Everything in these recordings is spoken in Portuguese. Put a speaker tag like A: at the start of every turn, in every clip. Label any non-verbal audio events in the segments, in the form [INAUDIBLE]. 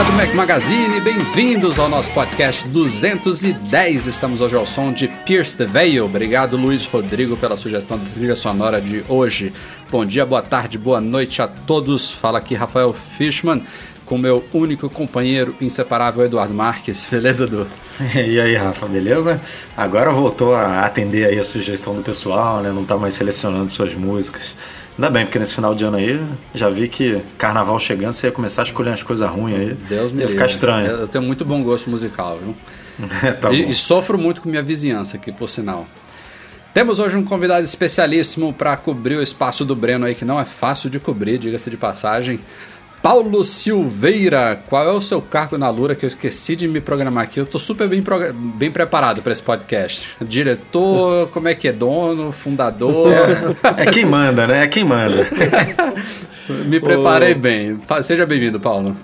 A: Galera do Mac Magazine, bem-vindos ao nosso podcast 210. Estamos hoje ao som de Pierce the Veil. Obrigado, Luiz Rodrigo, pela sugestão da trilha sonora de hoje. Bom dia, boa tarde, boa noite a todos. Fala aqui Rafael Fishman com meu único companheiro inseparável Eduardo Marques. Beleza, Edu?
B: E aí, Rafa, beleza? Agora voltou a atender aí a sugestão do pessoal, né? Não tá mais selecionando suas músicas. Ainda bem, porque nesse final de ano aí já vi que carnaval chegando, você ia começar a escolher umas coisas ruins aí.
A: Deus me
B: Ia ficar
A: livre.
B: estranho.
A: Eu tenho muito bom gosto musical, viu? [LAUGHS]
B: tá
A: e, e sofro muito com minha vizinhança aqui, por sinal. Temos hoje um convidado especialíssimo para cobrir o espaço do Breno aí, que não é fácil de cobrir, diga-se de passagem. Paulo Silveira, qual é o seu cargo na Lura que eu esqueci de me programar aqui? Eu tô super bem, bem preparado para esse podcast. Diretor, [LAUGHS] como é que é? Dono, fundador.
B: É quem manda, né? É quem manda. [LAUGHS]
A: Me preparei bem. Fa- Seja bem-vindo, Paulo.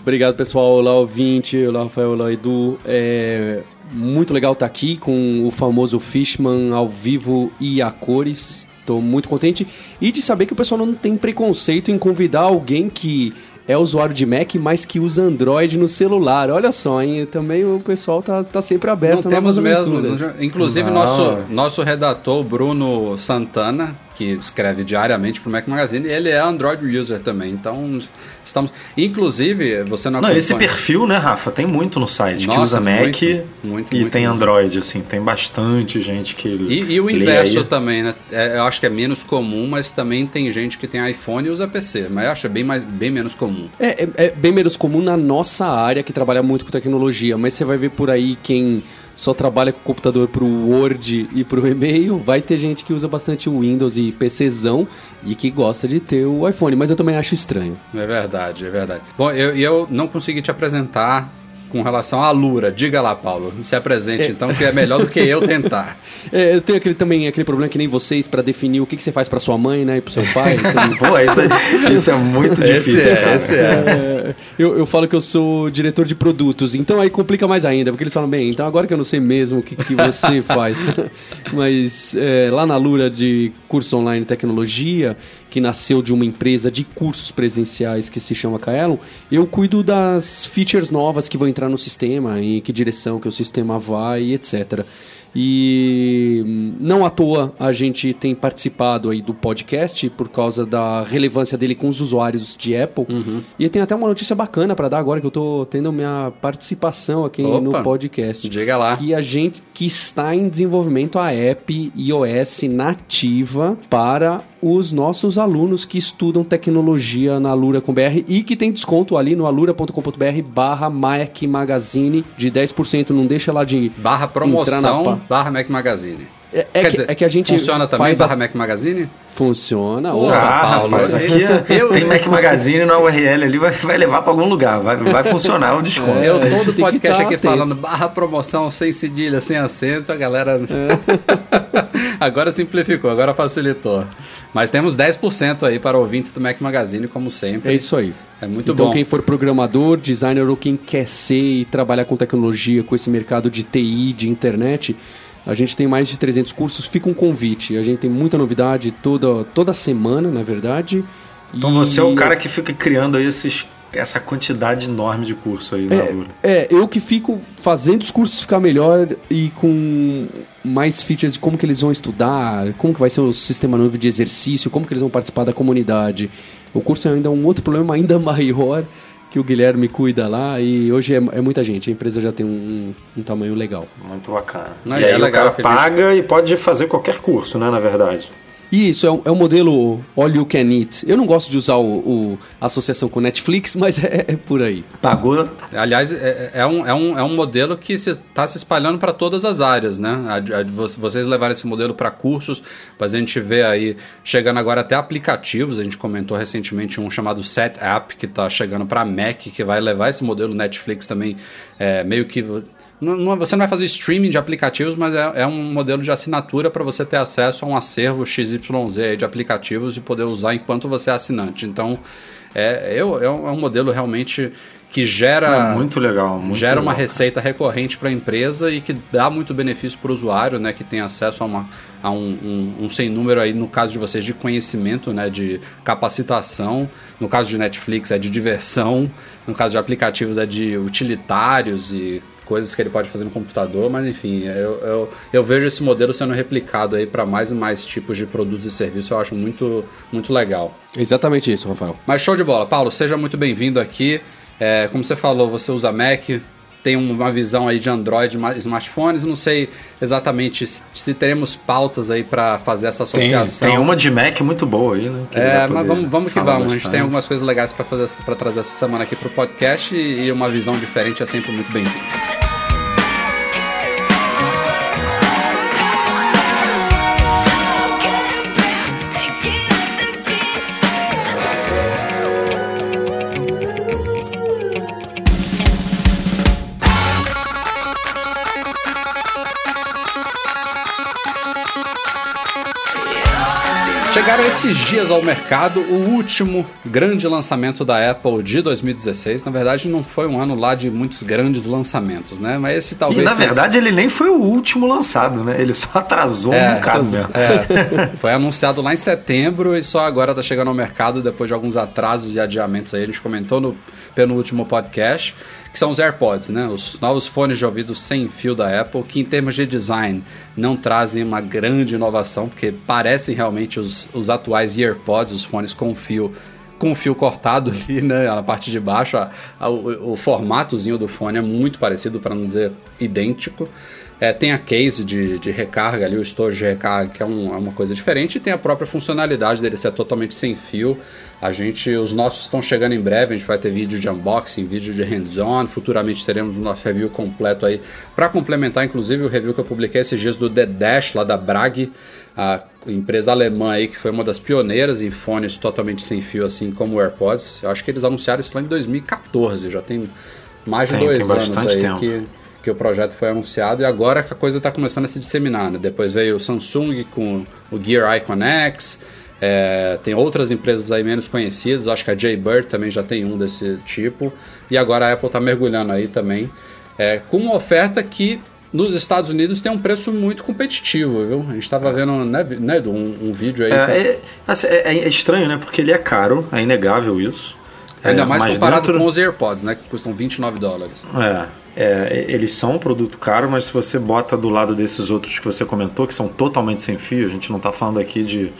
C: Obrigado, pessoal. Olá, ouvinte. Olá, Rafael. Olá, Edu. É muito legal estar aqui com o famoso Fishman ao vivo e a cores. Estou muito contente. E de saber que o pessoal não tem preconceito em convidar alguém que é usuário de Mac, mas que usa Android no celular. Olha só, hein? Também o pessoal tá, tá sempre aberto
A: Não temos mesmo. Inclusive,
B: Não.
A: nosso, nosso redator, Bruno Santana, que escreve diariamente para o Mac Magazine, ele é Android user também. Então, estamos. Inclusive, você não
B: Não, esse perfil, né, Rafa? Tem muito no site que
A: Nossa,
B: usa Mac
A: muito, muito,
B: e
A: muito,
B: tem
A: muito.
B: Android, assim. Tem bastante gente que
A: E, e o inverso
B: aí.
A: também, né? É, eu acho que é menos comum, mas também tem gente que tem iPhone e usa PC. Mas eu acho bem, mais, bem menos comum.
C: É, é- é bem menos comum na nossa área que trabalha muito com tecnologia, mas você vai ver por aí quem só trabalha com computador pro Word e pro e-mail, vai ter gente que usa bastante o Windows e PCzão e que gosta de ter o iPhone, mas eu também acho estranho.
A: É verdade, é verdade. Bom, eu, eu não consegui te apresentar com relação à Lura. Diga lá, Paulo. Se apresente, então, que é melhor do que eu tentar. [LAUGHS]
C: É, eu tenho aquele, também aquele problema que nem vocês pra definir o que, que você faz pra sua mãe, né, e pro seu pai. Você [LAUGHS]
B: Pô, isso é, isso é muito
A: Esse
B: difícil,
A: é,
B: cara.
A: esse é.
C: É, eu, eu falo que eu sou diretor de produtos, então aí complica mais ainda, porque eles falam, bem, então agora que eu não sei mesmo o que, que você [LAUGHS] faz. Mas é, lá na Lura de curso online de tecnologia, que nasceu de uma empresa de cursos presenciais que se chama Kaelon, eu cuido das features novas que vão entrar no sistema, em que direção que o sistema vai, etc. E hum, não à toa a gente tem participado aí do podcast por causa da relevância dele com os usuários de Apple. E tem até uma notícia bacana para dar agora que eu tô tendo minha participação aqui
A: Opa,
C: no podcast.
A: diga lá.
C: Que a gente que está em desenvolvimento a app iOS nativa para os nossos alunos que estudam tecnologia na Alura com BR e que tem desconto ali no alura.com.br barra Mac Magazine de 10%. Não deixa lá de
A: Barra promoção, barra Mac Magazine.
C: É, é
A: Quer
C: que,
A: dizer,
C: é que a gente
A: funciona também
C: faz a-
A: barra Mac Magazine?
C: Funciona.
A: Pô,
C: Opa,
B: Ah,
A: Paulo,
B: rapaz, aqui é-
A: eu-
B: tem Mac Magazine na URL ali, vai, vai levar pra algum lugar, vai, vai funcionar o desconto.
A: Eu
C: a gente
A: todo
C: que
A: podcast
C: tá
A: aqui
C: atento.
A: falando barra promoção sem cedilha, sem acento, a galera. [LAUGHS] agora simplificou, agora facilitou. Mas temos 10% aí para ouvintes do Mac Magazine, como sempre.
C: É isso aí.
A: É muito
C: então,
A: bom.
C: quem for programador, designer ou quem quer ser e trabalhar com tecnologia, com esse mercado de TI, de internet, a gente tem mais de 300 cursos. Fica um convite. A gente tem muita novidade toda, toda semana, na verdade.
B: Então
C: E-
B: você é o cara que fica criando aí esses, essa quantidade enorme de curso aí na Lura.
C: É, eu que fico fazendo os cursos ficar melhor e com mais features de como que eles vão estudar, como que vai ser o sistema novo de exercício, como que eles vão participar da comunidade. O curso é ainda um outro problema ainda [LAUGHS] maior que o Guilherme cuida lá e hoje é, é muita gente, a empresa já tem um, um tamanho legal.
B: Muito bacana.
A: Não,
B: e
A: e
B: aí
A: é
B: o cara
A: que a gente-
B: paga e pode fazer qualquer curso, né, na verdade.
C: Isso, é um, é um modelo all you can eat. Eu não gosto de usar o, o associação com Netflix, [LAUGHS] mas é, é por aí.
B: Pagou.
A: Aliás, é, é um, é, um, é um modelo que está se, espalhando para todas as áreas, né? A, a, vocês levaram esse modelo para cursos, mas a gente vê aí chegando agora até aplicativos. A gente comentou recentemente um chamado Set App que está chegando para Mac, que vai levar esse modelo Netflix também, é, meio que não, você não vai fazer streaming de aplicativos, mas é, é um modelo de assinatura para você ter acesso a um acervo XYZ de aplicativos e poder usar enquanto você é assinante. Então, é, é, é um modelo realmente que gera
B: é muito legal muito
A: gera
B: legal,
A: uma receita recorrente para a empresa e que dá muito benefício para o usuário né que tem acesso a, uma, a um, um, um, sem número aí no caso de vocês de conhecimento né de capacitação. No caso de Netflix é de diversão. No caso de aplicativos é de utilitários e coisas que ele pode fazer no computador, mas enfim, eu, eu, eu vejo esse modelo sendo replicado aí para mais e mais tipos de produtos e serviços, eu acho muito, muito legal.
C: Exatamente isso, Rafael.
A: Mas show de bola. Paulo, seja muito bem-vindo aqui. É, como você falou, você usa Mac, tem uma visão aí de Android smartphones. Não sei exatamente se, se teremos pautas aí para fazer essa associação.
B: Tem, tem, uma de Mac muito boa aí, né?
A: É, mas vamos, vamos que vamos. Bastante. A gente tem algumas coisas legais para fazer para trazer essa semana aqui para o podcast e, e uma visão diferente é sempre muito bem-vinda. Chegaram esses dias ao mercado o último grande lançamento da Apple de 2016. Na verdade, não foi um ano lá de muitos grandes lançamentos, né? Mas esse talvez.
B: E, na verdade, ele nem foi o último lançado, né? Ele só atrasou é, um bocado mesmo.
A: É, [LAUGHS] foi anunciado lá em setembro e só agora tá chegando ao mercado depois de alguns atrasos e adiamentos aí. A gente comentou no penúltimo podcast que são os AirPods, né? Os novos fones de ouvido sem fio da Apple, que em termos de design não trazem uma grande inovação, porque parecem realmente os, os atuais AirPods, os fones com fio com fio cortado [LAUGHS] ali, né, na parte de baixo, a, a, o, o, formatozinho do fone é muito parecido, para não dizer idêntico. É, tem a case de, de recarga ali, o estojo de recarga, que é, um, é, uma coisa diferente, e tem a própria funcionalidade dele ser totalmente sem fio. A gente, os nossos estão chegando em breve, a gente vai ter vídeo de unboxing, vídeo de hands-on, futuramente teremos o nosso review completo aí, para complementar inclusive o review que eu publiquei esses dias do The Dash, lá da Brag, a empresa alemã aí que foi uma das pioneiras em fones totalmente sem fio, assim como o AirPods. Eu acho que eles anunciaram isso lá em 2014, já tem mais de tem, dois tem anos aí tempo. que que o projeto foi anunciado e agora que a coisa está começando a se disseminar. Né? Depois veio o Samsung com o Gear Icon X, é, tem outras empresas aí menos conhecidas, acho que a Jaybird também já tem um desse tipo, e agora a Apple está mergulhando aí também, é, com uma oferta que nos Estados Unidos tem um preço muito competitivo, viu? A gente estava vendo né, né, um, um vídeo aí.
B: É, é, assim, é, é, estranho, né? Porque ele é caro, é inegável isso.
A: Ainda mais comparado dentro... com os AirPods, né? Que custam 29 dólares.
B: É, é, eles são um produto caro, mas se você bota do lado desses outros que você comentou, que são totalmente sem fio, a gente não está falando aqui de,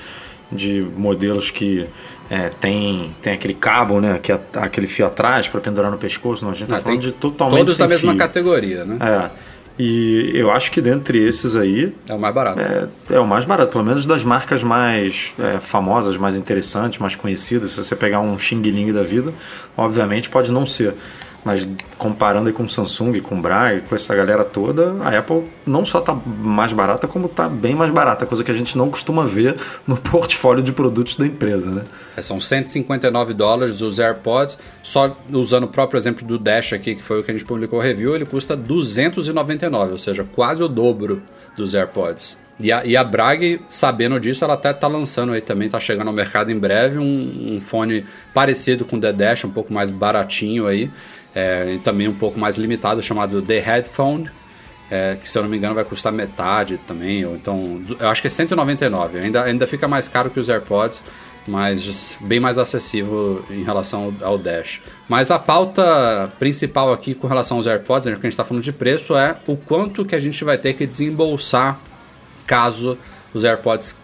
B: de modelos que é, tem, tem aquele cabo, né, que é aquele fio atrás para pendurar no pescoço, não, a gente está falando de totalmente
A: todos
B: sem
A: da mesma
B: fio.
A: categoria, né?
B: É. E eu acho que dentre esses aí.
A: É o mais barato.
B: É, é o mais barato, pelo menos das marcas mais é, famosas, mais interessantes, mais conhecidas. Se você pegar um Xing Ling da vida, obviamente pode não ser. Mas comparando com Samsung, com Braille, com essa galera toda, a Apple não só está mais barata, como está bem mais barata, coisa que a gente não costuma ver no [LAUGHS] portfólio de produtos da empresa, né?
A: É, são 159 dólares os AirPods, só usando o próprio exemplo do Dash aqui, que foi o que a gente publicou review, ele custa 299, ou seja, quase o dobro dos AirPods. E a, e a Bragg, sabendo disso, ela até está lançando aí também, está chegando ao mercado em breve, um, um fone parecido com o The Dash, um pouco mais baratinho aí, é, e também um pouco mais limitado, chamado The Headphone, é, que se eu não me engano vai custar metade também, ou então, eu acho que é 199, ainda, ainda fica mais caro que os AirPods, mas bem mais acessível em relação ao Dash. Mas a pauta principal aqui com relação aos AirPods, né, que a gente está falando de preço, é o quanto que a gente vai ter que desembolsar caso os AirPods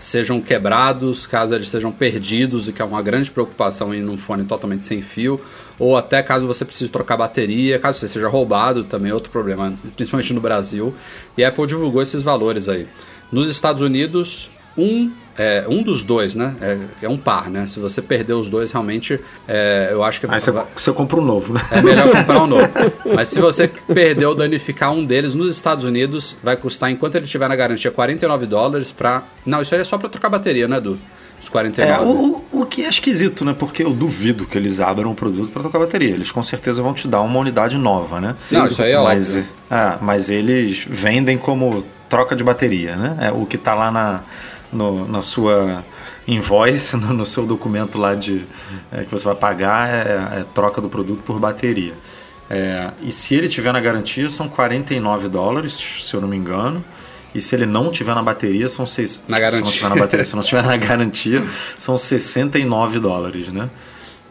A: sejam quebrados, caso eles sejam perdidos, e que é uma grande preocupação em um fone totalmente sem fio, ou até caso você precise trocar bateria, caso você seja roubado, também é outro problema, principalmente no Brasil. E a Apple divulgou esses valores aí. Nos Estados Unidos, um é, um dos dois, né? É, é, um par, né? Se você perder os dois, realmente, é, eu acho que...
B: Aí você, você compra um novo, né?
A: É melhor comprar um novo. Mas se você perder ou danificar um deles, nos Estados Unidos, vai custar, enquanto ele estiver na garantia, 49 dólares pra... Não, isso aí é só pra trocar bateria, né, Edu? Os 49.
B: É, o, o que é esquisito, né? Porque eu duvido que eles abram um produto para trocar bateria. Eles com certeza vão te dar uma unidade nova, né?
A: Sim, Não, isso aí é
B: mas,
A: óbvio.
B: É, mas eles vendem como troca de bateria, né? É o que está lá na, no, na sua invoice, [LAUGHS] no, no, seu documento lá de é, que você vai pagar, é, é, troca do produto por bateria. É, e se ele tiver na garantia, são 49 dólares, se eu não me engano. E se ele não tiver na bateria, são seis.
A: Na garantia.
B: Se não tiver na bateria, se não tiver na [LAUGHS] garantia, são 69 dólares, né?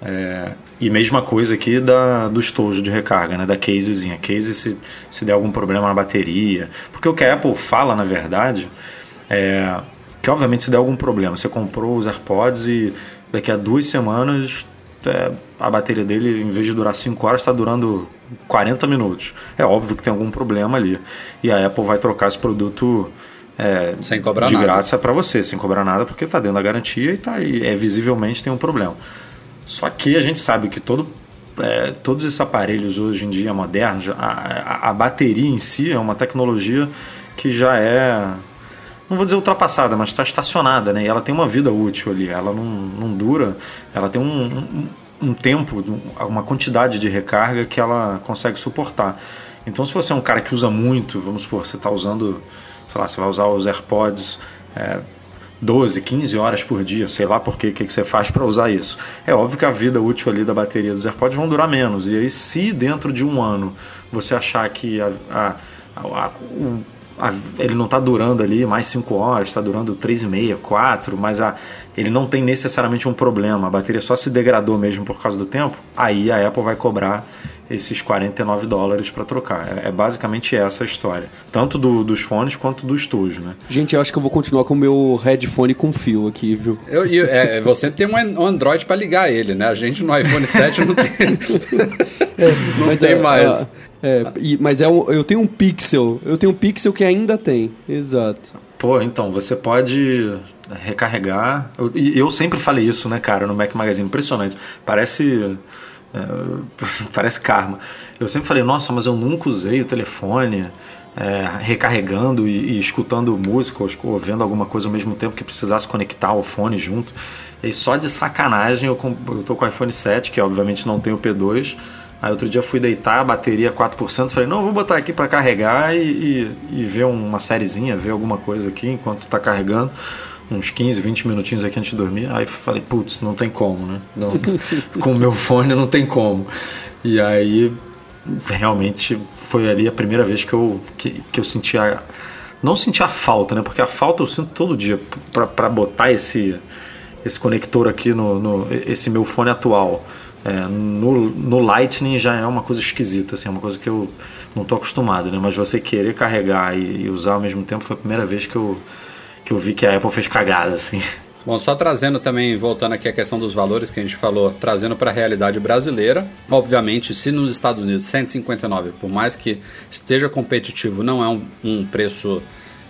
B: É, e mesma coisa aqui da, do estojo de recarga, né? Da casezinha. Case se, se der algum problema na bateria. Porque o que a Apple fala, na verdade, é obviamente se der algum problema, você comprou os AirPods e daqui a duas semanas é, a bateria dele, em vez de durar 5 horas, está durando 40 minutos. É óbvio que tem algum problema ali. E a Apple vai trocar esse produto é,
A: sem cobrar
B: de
A: nada.
B: graça para você, sem cobrar nada, porque está dentro da garantia e, tá, e é, visivelmente tem um problema. Só que a gente sabe que todo, é, todos esses aparelhos hoje em dia modernos, a, a, a bateria em si é uma tecnologia que já é não vou dizer ultrapassada, mas está estacionada, né? E ela tem uma vida útil ali, ela não, não dura, ela tem um, um, um tempo, uma quantidade de recarga que ela consegue suportar. Então, se você é um cara que usa muito, vamos supor, você está usando, sei lá, você vai usar os AirPods é, 12, 15 horas por dia, sei lá por quê, o que, que você faz para usar isso. É óbvio que a vida útil ali da bateria dos AirPods vão durar menos. E aí, se dentro de um ano você achar que a, a, a, o ele não está durando ali mais 5 horas, está durando 3,5, 4, mas a, ele não tem necessariamente um problema, a bateria só se degradou mesmo por causa do tempo, aí a Apple vai cobrar esses 49 dólares para trocar. É, é, basicamente essa a história. Tanto do, dos fones quanto do estojo, né?
C: Gente, eu acho que eu vou continuar com o meu headphone com fio aqui, viu?
A: Eu, eu é, você tem um Android para ligar ele, né? A gente no iPhone 7 não tem, [LAUGHS] é, não tem é, mais.
C: É, e, mas é um, eu tenho um Pixel. Eu tenho um Pixel que ainda tem. Exato.
B: Pô, então, você pode recarregar. Eu, eu sempre falei isso, né, cara, no Mac Magazine. Impressionante. Parece. É, [LAUGHS] parece karma. Eu sempre falei, nossa, mas eu nunca usei o telefone é, recarregando e, e, escutando música ou, vendo alguma coisa ao mesmo tempo que precisasse conectar o fone junto. E só de sacanagem eu, eu tô com o iPhone 7, que obviamente não tem o P2 Aí outro dia fui deitar, bateria 4%, falei, não, vou botar aqui para carregar e, e, e, ver uma sériezinha, ver alguma coisa aqui enquanto tá carregando, uns 15, 20 minutinhos aqui antes de dormir. Aí falei, putz, não tem como, né? Não, [LAUGHS] com o meu fone não tem como. E aí realmente foi ali a primeira vez que eu, que, que eu senti a. Não senti a falta, né? Porque a falta eu sinto todo dia para botar esse, esse conector aqui no, no esse meu fone atual. É, no, no Lightning já é uma coisa esquisita, assim, é uma coisa que eu não estou acostumado, né? Mas você querer carregar e, e, usar ao mesmo tempo foi a primeira vez que eu, que eu vi que a Apple fez cagada, assim.
A: Bom, só trazendo também, voltando aqui a questão dos valores que a gente falou, trazendo para a realidade brasileira. Obviamente, se nos Estados Unidos 159, por mais que esteja competitivo, não é um, um preço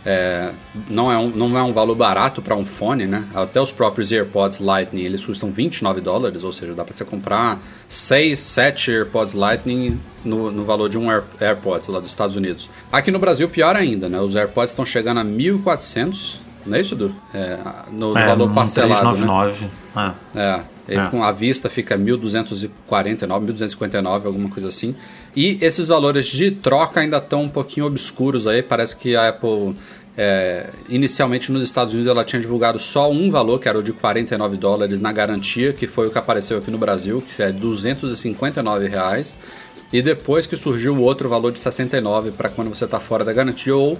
A: é, não, é um, não é um valor barato para um fone, né? Até os próprios AirPods Lightning eles custam 29 dólares, ou seja, dá para você comprar 6, 7 AirPods Lightning no, no valor de um Air, AirPods lá dos Estados Unidos. Aqui no Brasil, pior ainda, né? Os AirPods estão chegando a 1.400, não é isso, Du? É, no, no é, valor parcelado. 399. Né? É. é. É. Com a vista fica 1.249, 1.259, alguma coisa assim. E esses valores de troca ainda estão um pouquinho obscuros aí. Parece que a Apple, é, inicialmente nos Estados Unidos, ela tinha divulgado só um valor, que era o de 49 dólares na garantia, que foi o que apareceu aqui no Brasil, que é 259 reais. E depois que surgiu o outro valor de 69 para quando você está fora da garantia ou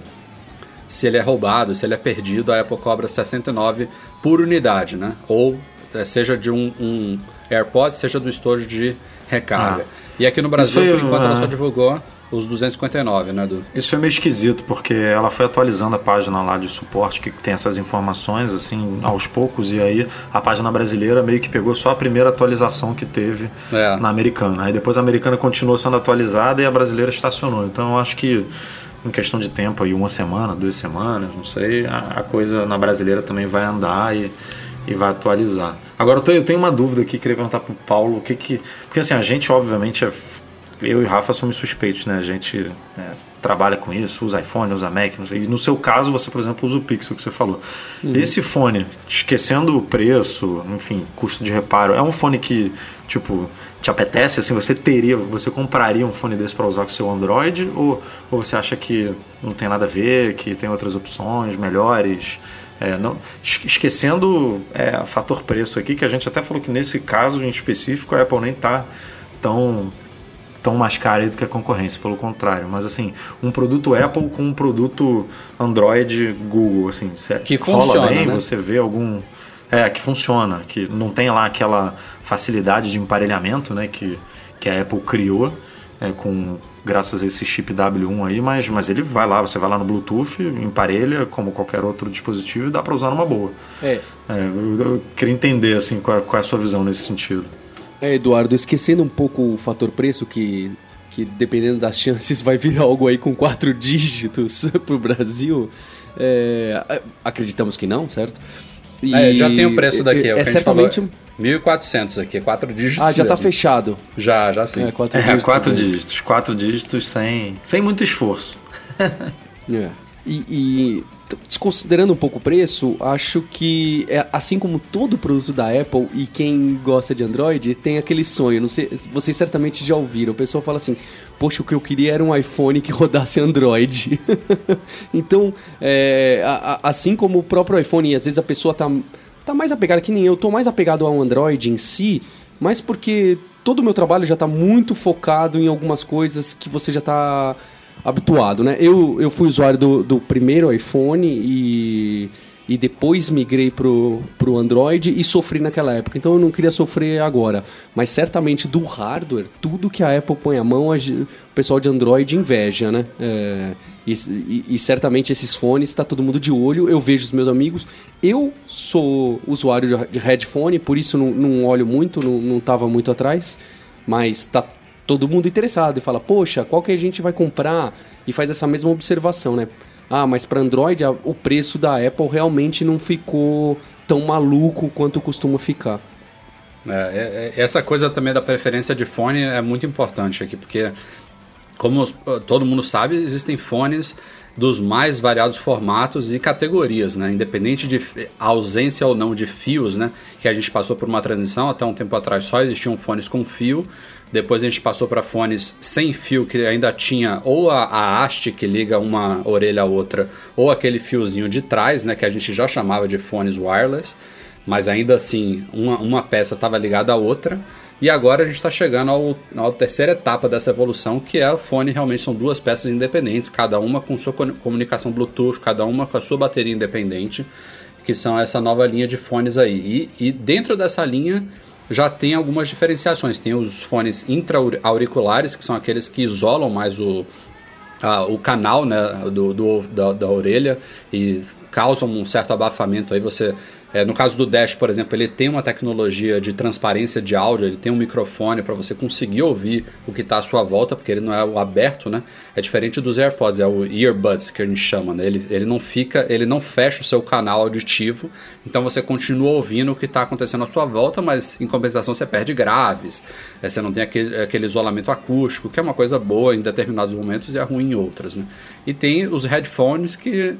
A: se ele é roubado, se ele é perdido, a Apple cobra 69 por unidade, né? Ou é, seja de um, um AirPods, seja do estojo de recarga. Ah. E aqui no Brasil, foi, por enquanto, ela só divulgou os 259, né, Edu?
B: Isso é meio esquisito, porque ela foi atualizando a página lá de suporte que tem essas informações, assim, aos poucos, e aí a página brasileira meio que pegou só a primeira atualização que teve é. na americana. Aí depois a americana continuou sendo atualizada e a brasileira estacionou. Então eu acho que em questão de tempo, aí uma semana, duas semanas, não sei, a, a coisa na brasileira também vai andar e, e vai atualizar. Agora eu, tenho uma dúvida aqui, queria perguntar pro Paulo o que que. Porque assim, a gente, obviamente, é, eu e Rafa somos suspeitos, né? A gente é, trabalha com isso, usa iPhone, usa Mac, e no seu caso você, por exemplo, usa o Pixel que você falou. Uhum. Esse fone, esquecendo o preço, enfim, custo de reparo, é um fone que, tipo, te apetece, assim, você teria, você compraria um fone desse para usar com o seu Android ou, ou você acha que não tem nada a ver, que tem outras opções melhores? É, não, esquecendo é, o fator preço aqui, que a gente até falou que nesse caso em específico a Apple nem está tão tão mais cara do que a concorrência, pelo contrário. Mas assim, um produto Apple com um produto Android Google, assim,
A: que rola funciona, bem, né?
B: você vê algum é que funciona, que não tem lá aquela facilidade de emparelhamento, né, que, que a Apple criou é, com graças a esse chip W1 aí, mas, mas ele vai lá, você vai lá no Bluetooth, emparelha como qualquer outro dispositivo e dá para usar numa boa.
C: É.
B: é eu, eu, queria entender assim qual, qual é a sua visão nesse sentido.
C: É, Eduardo, esquecendo um pouco o fator preço que que dependendo das chances vai vir algo aí com quatro [LAUGHS] dígitos [LAUGHS] para o Brasil. É, acreditamos que não, certo?
A: E é, já tem o preço daqui. É, é certamente... 1.400 aqui, quatro dígitos.
C: Ah, já está fechado.
A: Já, já sim.
B: É, quatro é, dígitos. quatro dígitos. Quatro dígitos sem, sem muito esforço. [LAUGHS]
C: é. E, e, desconsiderando um pouco o preço, acho que é, assim como todo produto da Apple e quem gosta de Android tem aquele sonho. Não sei, vocês certamente já ouviram. O pessoal fala assim: Poxa, o que eu queria era um iPhone que [LAUGHS] rodasse Android. [LAUGHS] então, é, a, a, assim como o próprio iPhone, e às vezes a pessoa tá tá mais apegado, que nem eu, tô mais apegado ao Android em si, mas porque todo o meu trabalho já tá muito focado em algumas coisas que você já tá habituado, né? Eu, eu fui usuário do, do primeiro iPhone e e depois migrei pro, pro Android e sofri naquela época. Então eu não queria sofrer agora. Mas certamente do hardware, tudo que a Apple põe a mão, a, o pessoal de Android inveja, né? É, e, e, e, certamente esses fones está todo mundo de olho. Eu vejo os meus amigos. Eu sou usuário de, headphone, por isso não, não olho muito, não, não tava muito atrás. Mas tá todo mundo interessado e fala, poxa, qual que a gente vai comprar? E faz essa mesma observação, né? Ah, mas para Android o preço da Apple realmente não ficou tão maluco quanto costuma ficar.
A: É, é, é, essa coisa também da preferência de fone é muito importante aqui, porque como todo mundo sabe, existem fones dos mais variados formatos e categorias, né? Independente de ausência ou não de fios, né? Que a gente passou por uma transição, até um tempo atrás só existiam fones com fio, depois a gente passou para fones sem fio, que ainda tinha ou a, a, haste que liga uma orelha à outra, ou aquele fiozinho de trás, né, que a gente já chamava de fones wireless, mas ainda assim uma, uma peça estava ligada à outra. E agora a gente está chegando ao, à terceira etapa dessa evolução, que é o fone realmente são duas peças independentes, cada uma com sua comunicação Bluetooth, cada uma com a sua bateria independente, que são essa nova linha de fones aí. E, e dentro dessa linha já tem algumas diferenciações. Tem os fones intra-auriculares, que são aqueles que isolam mais o, a, o canal né, do, do da, da orelha e causam um certo abafamento. Aí você é, no caso do Dash, por exemplo, ele tem uma tecnologia de transparência de áudio, ele tem um microfone para você conseguir ouvir o que está à sua volta, porque ele não é o aberto, né? É diferente dos AirPods, é o earbuds que a gente chama, né? Ele, ele não fica, ele não fecha o seu canal auditivo, então você continua ouvindo o que está acontecendo à sua volta, mas em compensação você perde graves, é, você não tem aquele, aquele isolamento acústico, que é uma coisa boa em determinados momentos e é ruim em outras, né? E tem os headphones que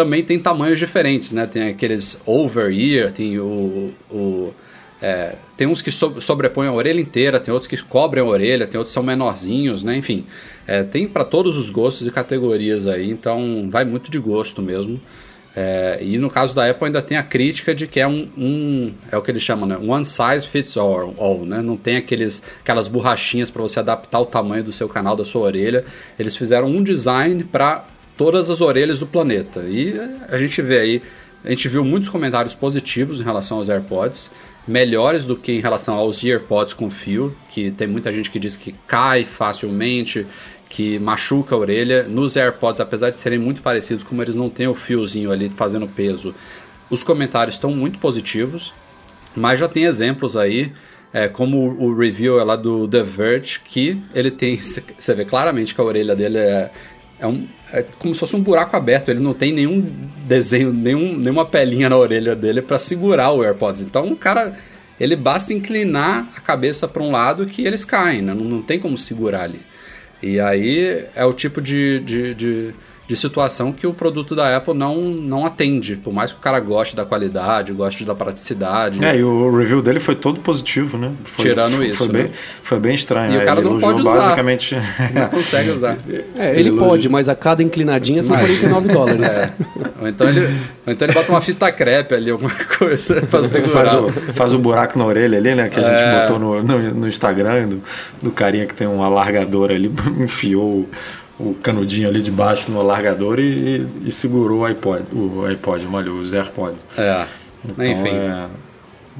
A: também tem tamanhos diferentes, né? Tem aqueles over-ear, tem o... o é, tem uns que so sobrepõem a orelha inteira, tem outros que cobrem a orelha, tem outros que são menorzinhos, né? Enfim, é, tem para todos os gostos e categorias aí, então vai muito de gosto mesmo. É, e no caso da Apple ainda tem a crítica de que é um, um é o que eles chamam, né? One size fits all, all né? Não tem aqueles, aquelas borrachinhas para você adaptar o tamanho do seu canal da sua orelha. Eles fizeram um design para todas as orelhas do planeta. E a gente vê aí, a gente viu muitos comentários positivos em relação aos AirPods, melhores do que em relação aos AirPods com fio, que tem muita gente que diz que cai facilmente, que machuca a orelha. Nos AirPods, apesar de serem muito parecidos, como eles não têm o fiozinho ali fazendo peso, os comentários estão muito positivos, mas já tem exemplos aí. É, como o review é lá do The Verge, que ele tem. [LAUGHS] Você vê claramente que a orelha dele é é, um, é como se fosse um buraco aberto. Ele não tem nenhum desenho, nenhum, nenhuma pelinha na orelha dele para segurar o AirPods. Então o cara, ele basta inclinar a cabeça para um lado que eles caem, né? não, não tem como segurar ali. E aí é o tipo de, de, de de situação que o produto da Apple não, não atende. Por mais que o cara goste da qualidade, goste da praticidade.
B: É, e o review dele foi todo positivo, né? Foi,
A: Tirando
B: foi,
A: isso.
B: Foi,
A: né?
B: bem, foi bem estranho.
A: E o cara
B: ele
A: não pode usar.
B: basicamente.
A: Não consegue usar. [LAUGHS]
C: É, ele,
B: Ele
C: pode, mas a cada inclinadinha são 49 [LAUGHS] dólares.
A: É. Ou, então ele, ou então ele bota uma fita crepe ali, alguma [LAUGHS] coisa pra segurar.
B: Faz o, faz o buraco na orelha ali, né? Que a gente
A: É.
B: botou no, no, no Instagram do, do carinha que tem um alargador ali, enfiou o, o canudinho ali de baixo no alargador e, e segurou o iPod, o iPod, olha, os AirPods.
A: É.
B: Então,
A: Enfim.
B: é-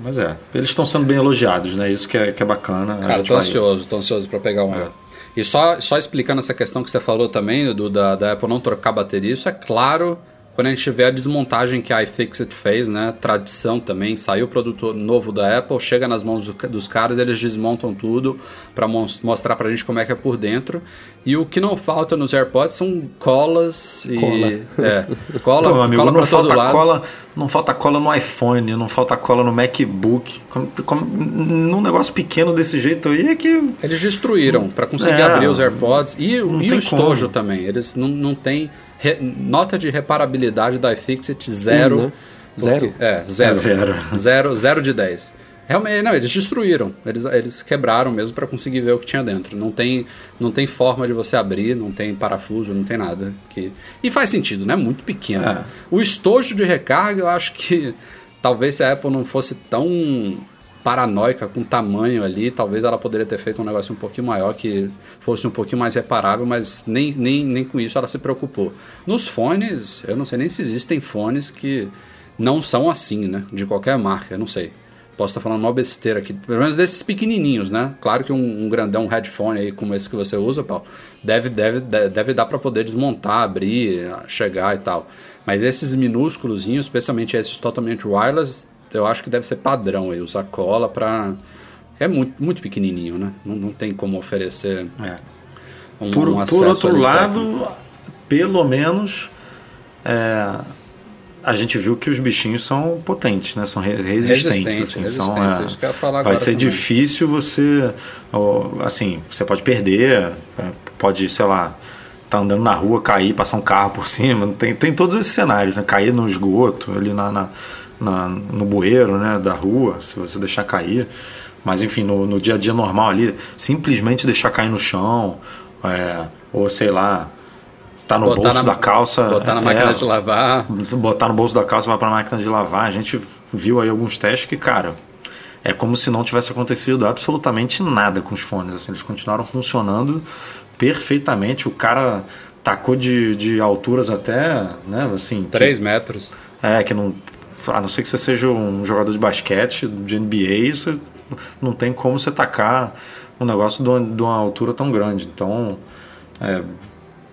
B: Mas é, eles estão sendo bem elogiados, né? Isso que é, que é bacana.
A: Cara, tô ansioso, tô ansioso pra pegar um.
B: É.
A: E só, só explicando essa questão que você falou também, do, da, da Apple não trocar bateria, isso é claro quando a gente vê a desmontagem que a iFixit fez, né? Tradição também, saiu o produto novo da Apple, chega nas mãos do- dos caras, eles desmontam tudo pra mos- mostrar pra gente como é que é por dentro. E o que não falta nos AirPods são colas e.
C: Cola. [LAUGHS]
A: É, cola,
B: Pô, amigo,
A: cola
B: não
A: pra todo
B: falta
A: lado.
B: cola, não falta cola no iPhone, não falta cola no MacBook. Como, como- num negócio pequeno desse jeito aí é que
A: Eles destruíram para conseguir
B: É,
A: abrir os AirPods e, e o estojo
B: como.
A: também. Eles não, não têm re- nota de reparabilidade da iFixit zero.
C: Um, né?
A: porque-
C: Zero?
A: É, zero.
B: É [LAUGHS] zero.
A: Zero, zero de 10. Realmente, não, eles destruíram. Eles, eles quebraram mesmo para conseguir ver o que tinha dentro. Não tem, não tem forma de você abrir, não tem parafuso, não tem nada. Que... E faz sentido, né? Muito pequeno.
B: É.
A: O estojo de recarga, eu acho que talvez se a Apple não fosse tão paranoica com tamanho ali, talvez ela poderia ter feito um negócio um pouquinho maior que fosse um pouquinho mais reparável, mas nem, nem, nem com isso ela se preocupou. Nos fones, eu não sei nem se existem fones que não são assim, né? De qualquer marca, eu não sei. Posso estar falando uma besteira aqui, pelo menos desses pequenininhos, né? Claro que um, um grandão headphone aí como esse que você usa, Paulo, deve, deve, de- deve dar para poder desmontar, abrir, chegar e tal. Mas esses minúsculos, especialmente esses totalmente wireless, eu acho que deve ser padrão aí, usar cola para é muito, muito pequenininho, né? Não, não tem como oferecer
B: é.
A: um,
B: Por,
A: um
B: por
A: acesso
B: outro
A: ali
B: lado,
A: técnico.
B: pelo menos é, a gente viu que os bichinhos são potentes, né? São re- resistentes.
A: Resistência,
B: assim,
A: resistência,
B: são, é,
A: isso que eu falar
B: vai ser
A: também.
B: difícil você, assim, você pode perder, é, pode, sei lá, tá andando na rua, cair, passar um carro por [LAUGHS] cima, tem, tem todos esses cenários, né? Cair no esgoto, ali na, na, na- no bueiro, né, da rua, se você deixar cair. Mas enfim, no, no dia a dia normal ali, simplesmente deixar cair no chão, é, ou sei lá, tá no
A: Botar
B: bolso
A: na-
B: da calça.
A: Botar na
B: é,
A: máquina de lavar.
B: botar no bolso da calça vai para a máquina de lavar. A gente viu aí alguns testes que, cara, é como se não tivesse acontecido absolutamente nada com os fones. Assim, eles continuaram funcionando perfeitamente. O cara tacou de, de alturas até, né, assim... que-
A: 3 metros.
B: é, que não. A não ser que você seja um jogador de basquete, de NBA, você não tem como você tacar um negócio de uma, altura tão grande. Então, é,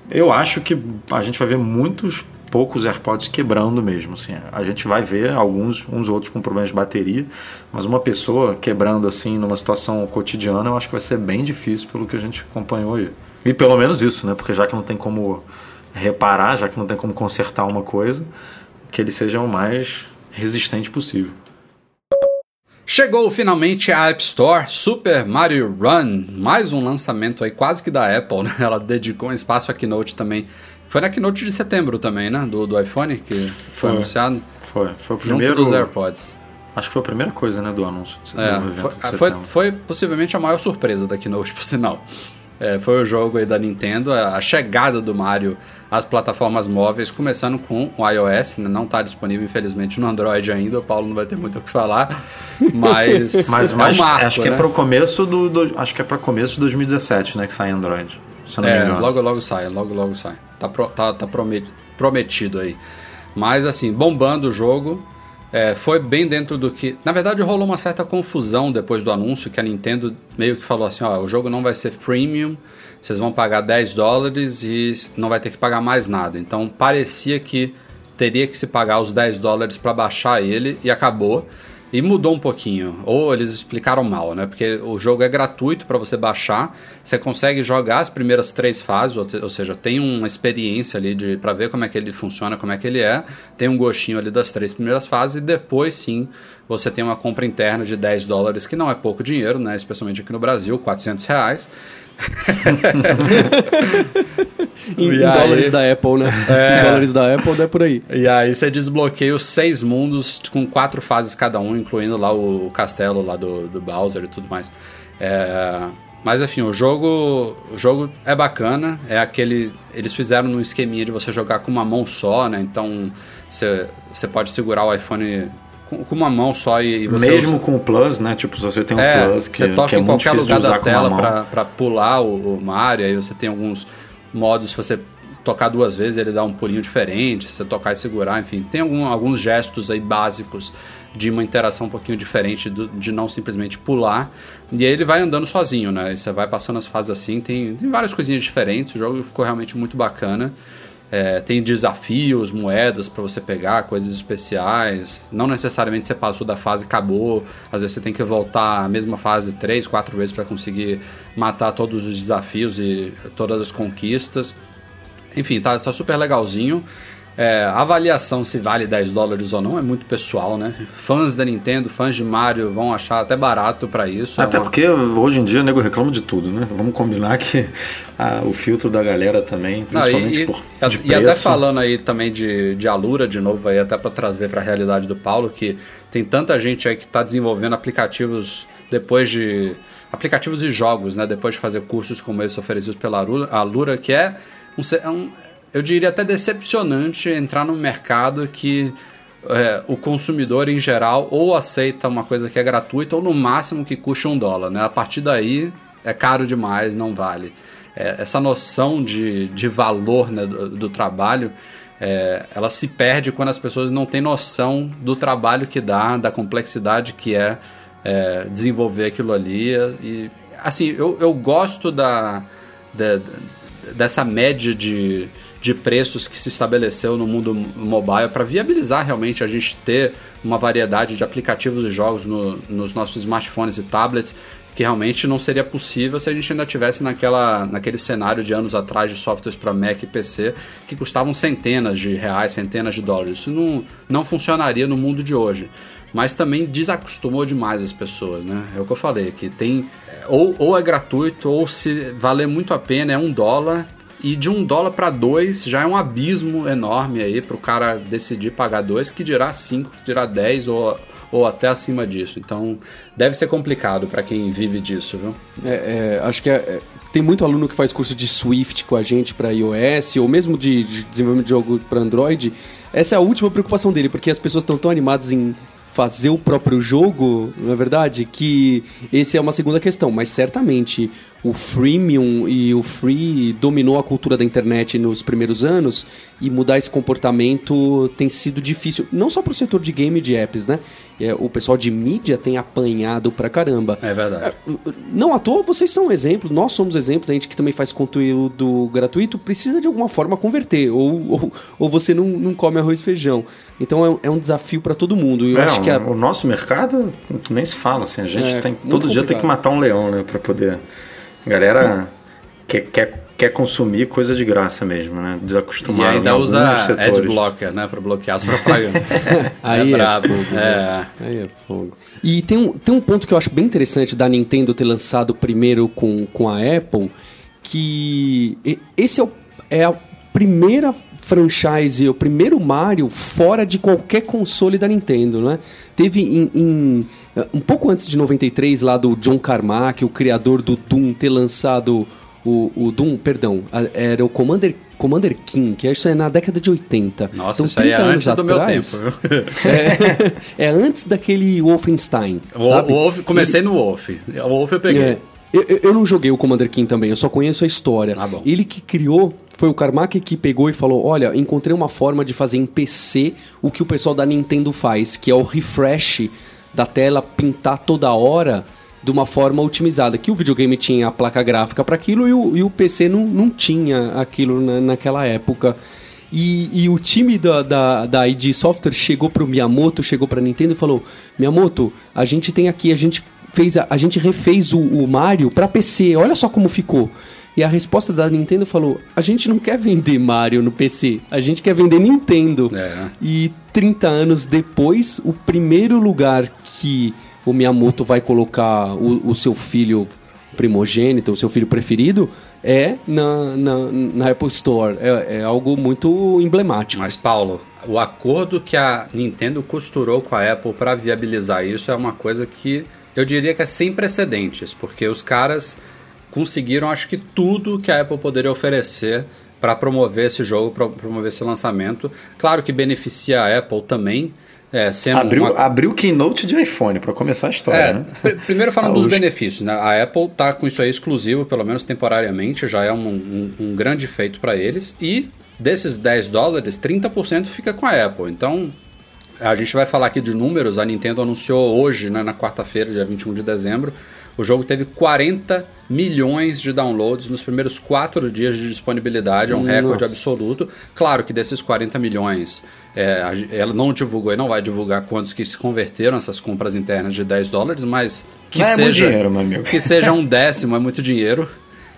B: eu acho que a gente vai ver muitos poucos AirPods quebrando mesmo. Assim. A gente vai ver alguns, uns outros com problemas de bateria, mas uma pessoa quebrando assim numa situação cotidiana, eu acho que vai ser bem difícil pelo que a gente acompanhou aí. E pelo menos isso, né? Porque já que não tem como reparar, já que não tem como consertar uma coisa, que ele seja o mais resistente possível.
A: Chegou finalmente a App Store Super Mario Run, mais um lançamento aí quase que da Apple, né? Ela dedicou um espaço à Keynote também. Foi na Keynote de setembro também, né? Do, do iPhone, que foi,
B: Foi.
A: anunciado.
B: Foi, foi o
A: Junto
B: primeiro.
A: dos AirPods.
B: Acho que foi a primeira coisa, né, do anúncio do
A: É,
B: evento
A: foi,
B: de
A: foi,
B: setembro.
A: foi possivelmente a maior surpresa da Keynote, por sinal. É, foi o jogo aí da Nintendo, a chegada do Mario às plataformas móveis, começando com o iOS, né? não está disponível infelizmente no Android ainda, o Paulo não vai ter muito o que falar, mas, [LAUGHS]
B: Mas,
A: é um
B: mas
A: marco,
B: acho que
A: né?
B: é para o começo do, do- acho que é para começo de 2017, né, que sai Android. Se não me
A: É,
B: engano.
A: logo logo sai, logo logo sai. Tá, pro- tá, tá prometido, prometido aí. Mas assim, bombando o jogo. é, foi bem dentro do que. Na verdade, rolou uma certa confusão depois do anúncio, que a Nintendo meio que falou assim: ó, o jogo não vai ser premium, vocês vão pagar 10 dólares e não vai ter que pagar mais nada. Então parecia que teria que se pagar os 10 dólares para baixar ele e acabou. E mudou um pouquinho, ou eles explicaram mal, né? Porque o jogo é gratuito para você baixar, você consegue jogar as primeiras três fases, ou, seja, tem uma experiência ali de para ver como é que ele funciona, como é que ele é, tem um gostinho ali das três primeiras fases e depois sim você tem uma compra interna de 10 dólares, que não é pouco dinheiro, né? Especialmente aqui no Brasil, 400 reais. [LAUGHS]
C: em, em dólares da Apple, né? É. Em dólares da Apple, é por aí.
A: E aí você desbloqueia os seis mundos com quatro fases cada um, incluindo lá o, castelo lá do, do Bowser e tudo mais. É, mas enfim, o jogo, o jogo é bacana, é aquele. Eles fizeram num esqueminha de você jogar com uma mão só, né? Então você pode segurar o iPhone com, com uma mão só e, você.
B: Mesmo usa... com o Plus, né? Tipo, se você tem um
A: é,
B: Plus que,
A: você toca
B: que é
A: em qualquer lugar da tela
B: para
A: pra pular o, o Mario, aí você tem alguns modos, se você tocar duas vezes ele dá um pulinho diferente, se você tocar e segurar, enfim, tem algum, alguns gestos aí básicos de uma interação um pouquinho diferente do, de não simplesmente pular. E aí ele vai andando sozinho, né? E você vai passando as fases assim, tem, tem várias coisinhas diferentes, o jogo ficou realmente muito bacana. É, tem desafios, moedas para você pegar, coisas especiais. Não necessariamente você passou da fase e acabou. Às vezes você tem que voltar a mesma fase três, quatro vezes para conseguir matar todos os desafios e todas as conquistas. Enfim, tá, tá super legalzinho. É, a avaliação se vale 10 dólares ou não é muito pessoal, né? Fãs da Nintendo, fãs de Mario vão achar até barato para isso.
B: Até
A: é uma...
B: porque hoje em dia o nego reclama de tudo, né? Vamos combinar que a, [LAUGHS] o filtro da galera também, principalmente e, por
A: e, de e até falando aí também de, de Alura, de novo, aí até para trazer para a realidade do Paulo, que tem tanta gente aí que está desenvolvendo aplicativos depois de aplicativos e jogos, né? Depois de fazer cursos como esse oferecidos pela Alura, que é um, é um eu diria até decepcionante entrar num mercado que é, o consumidor em geral ou aceita uma coisa que é gratuita ou no máximo que custa um dólar. Né? A partir daí é caro demais, não vale. É, essa noção de, de valor né, do, do trabalho é, ela se perde quando as pessoas não têm noção do trabalho que dá, da complexidade que é, é desenvolver aquilo ali. E assim, eu, eu gosto da, da dessa média de de preços que se estabeleceu no mundo mobile para viabilizar realmente a gente ter uma variedade de aplicativos e jogos no, nos nossos smartphones e tablets que realmente não seria possível se a gente ainda tivesse naquela, naquele cenário de anos atrás de softwares para Mac e PC que custavam centenas de reais, centenas de dólares. Isso não, não funcionaria no mundo de hoje. Mas também desacostumou demais as pessoas, né? É o que eu falei, que tem ou, ou é gratuito ou se valer muito a pena é um dólar e de um dólar para dois já é um abismo enorme aí para o cara decidir pagar dois, que dirá cinco, que dirá dez ou, ou até acima disso. Então deve ser complicado para quem vive disso, viu?
C: É, é, acho que é, é, tem muito aluno que faz curso de Swift com a gente para iOS ou mesmo de, de desenvolvimento de jogo para Android. Essa é a última preocupação dele, porque as pessoas estão tão animadas em fazer o próprio jogo, não é verdade? Que esse é uma segunda questão, mas certamente o freemium e o free dominou a cultura da internet nos primeiros anos e mudar esse comportamento tem sido difícil, não só para o setor de game e de apps, né? É, o pessoal de mídia tem apanhado pra caramba.
A: É verdade. É,
C: não à toa, vocês são um exemplo, nós somos exemplo, a gente que também faz conteúdo gratuito precisa de alguma forma converter, ou, ou, ou você não, não come arroz e feijão. Então é, é um desafio para todo mundo. Eu
B: é,
C: acho que a...
B: o nosso mercado nem se fala assim, a gente é, tem todo complicado. dia tem que matar um leão, né, para poder a galera quer, quer, quer consumir coisa de graça mesmo, né? Desacostumar.
A: E ainda usa adblocker, né? Para bloquear as propagandas. [LAUGHS]
C: Aí é, é brabo. É. Aí é fogo. E tem um, tem um ponto que eu acho bem interessante da Nintendo ter lançado primeiro com, com a Apple, que esse é, o, é a primeira franchise, o primeiro Mario fora de qualquer console da Nintendo, né? Teve em, em, um pouco antes de 93 lá do John Carmack, o criador do Doom, ter lançado o, o Doom, perdão, era o Commander Commander King, que isso é na década de 80.
A: Nossa, então, isso aí é antes do meu tempo. [LAUGHS]
C: é, é, antes daquele Wolfenstein.
A: O, sabe? Wolf, comecei no Wolf. O Wolf eu peguei. É,
C: eu, eu, não joguei o Commander King também, eu só conheço a história.
A: Ah,
C: Ele que criou foi o Carmack que pegou e falou: Olha, encontrei uma forma de fazer em PC o que o pessoal da Nintendo faz, que é o refresh da tela pintar toda hora de uma forma otimizada. Que o videogame tinha a placa gráfica para aquilo e o, e o PC não, não tinha aquilo na, naquela época. E, e o time da, da, da ID Software chegou pro Miyamoto, chegou pra Nintendo e falou: Miyamoto, a gente tem aqui, a gente fez a, a gente refez o, o Mario pra PC, olha só como ficou. E a resposta da Nintendo falou: a gente não quer vender Mario no PC, a gente quer vender Nintendo.
A: É.
C: E 30 anos depois, o primeiro lugar que o Miyamoto vai colocar o, o seu filho primogênito, o seu filho preferido, é na, na, na Apple Store. É, é algo muito emblemático.
A: Mas, Paulo, o acordo que a Nintendo costurou com a Apple para viabilizar isso é uma coisa que eu diria que é sem precedentes, porque os caras conseguiram, acho que, tudo que a Apple poderia oferecer para promover esse jogo, para promover esse lançamento. Claro que beneficia a Apple também. É, sendo
B: Abriu,
A: uma-
B: abriu o keynote de iPhone para começar a história,
A: É,
B: né?
A: pr- primeiro falando [LAUGHS] dos
B: os-
A: benefícios, né? A Apple tá com isso aí exclusivo, pelo menos temporariamente, já é um, um- um grande feito para eles. E desses 10 dólares, 30% fica com a Apple. Então, a gente vai falar aqui de números. A Nintendo anunciou hoje, né, na quarta-feira, dia 21 de dezembro, o jogo teve 40 milhões de downloads nos primeiros quatro dias de disponibilidade, é um recorde
C: Nossa.
A: absoluto. Claro que desses 40 milhões, é, ela não divulgou e não vai divulgar quantos que se converteram essas compras internas de 10 dólares, mas que
B: Não é
A: seja
B: dinheiro, meu amigo.
A: que seja um décimo é muito dinheiro.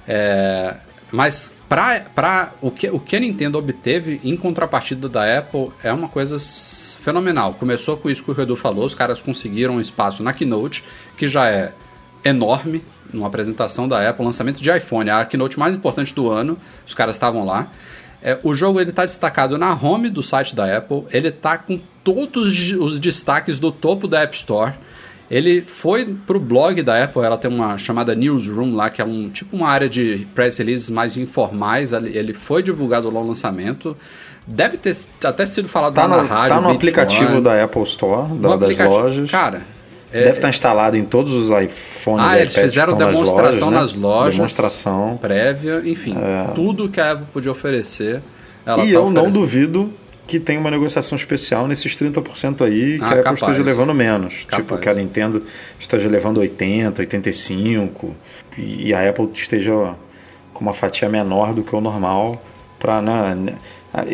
A: É, mas para o que, o que a Nintendo obteve em contrapartida da Apple é uma coisa fenomenal. Começou com isso que o Edu falou, os caras conseguiram um espaço na Keynote, que já é enorme, numa apresentação da Apple, lançamento de iPhone, a Keynote mais importante do ano, os caras estavam lá. É, o jogo ele está destacado na home do site da Apple, ele está com todos os destaques do topo da App Store. Ele foi pro blog da Apple, ela tem uma chamada Newsroom lá, que é um tipo uma área de press releases mais informais. Ele foi divulgado lá no lançamento. Deve ter até sido falado
B: Tá
A: lá
B: no,
A: na rádio.
B: tá no aplicativo da Apple Store, da- das lojas.
A: Cara, é-
B: Deve estar instalado em todos os iPhones
A: ah,
B: e
A: eles
B: iPads
A: fizeram
B: que estão
A: demonstração
B: nas
A: nas
B: lojas.
A: lojas.
B: Né? Demonstração.
A: Prévia, enfim. Tudo que a Apple podia oferecer. Ela
B: e
A: tá
B: eu não duvido que tem uma negociação especial nesses 30% aí que
A: Ah,
B: a Apple
A: capaz.
B: esteja levando menos.
A: Capaz.
B: Tipo, que a Nintendo esteja levando 80, 85 e a Apple esteja com uma fatia menor do que o normal para né,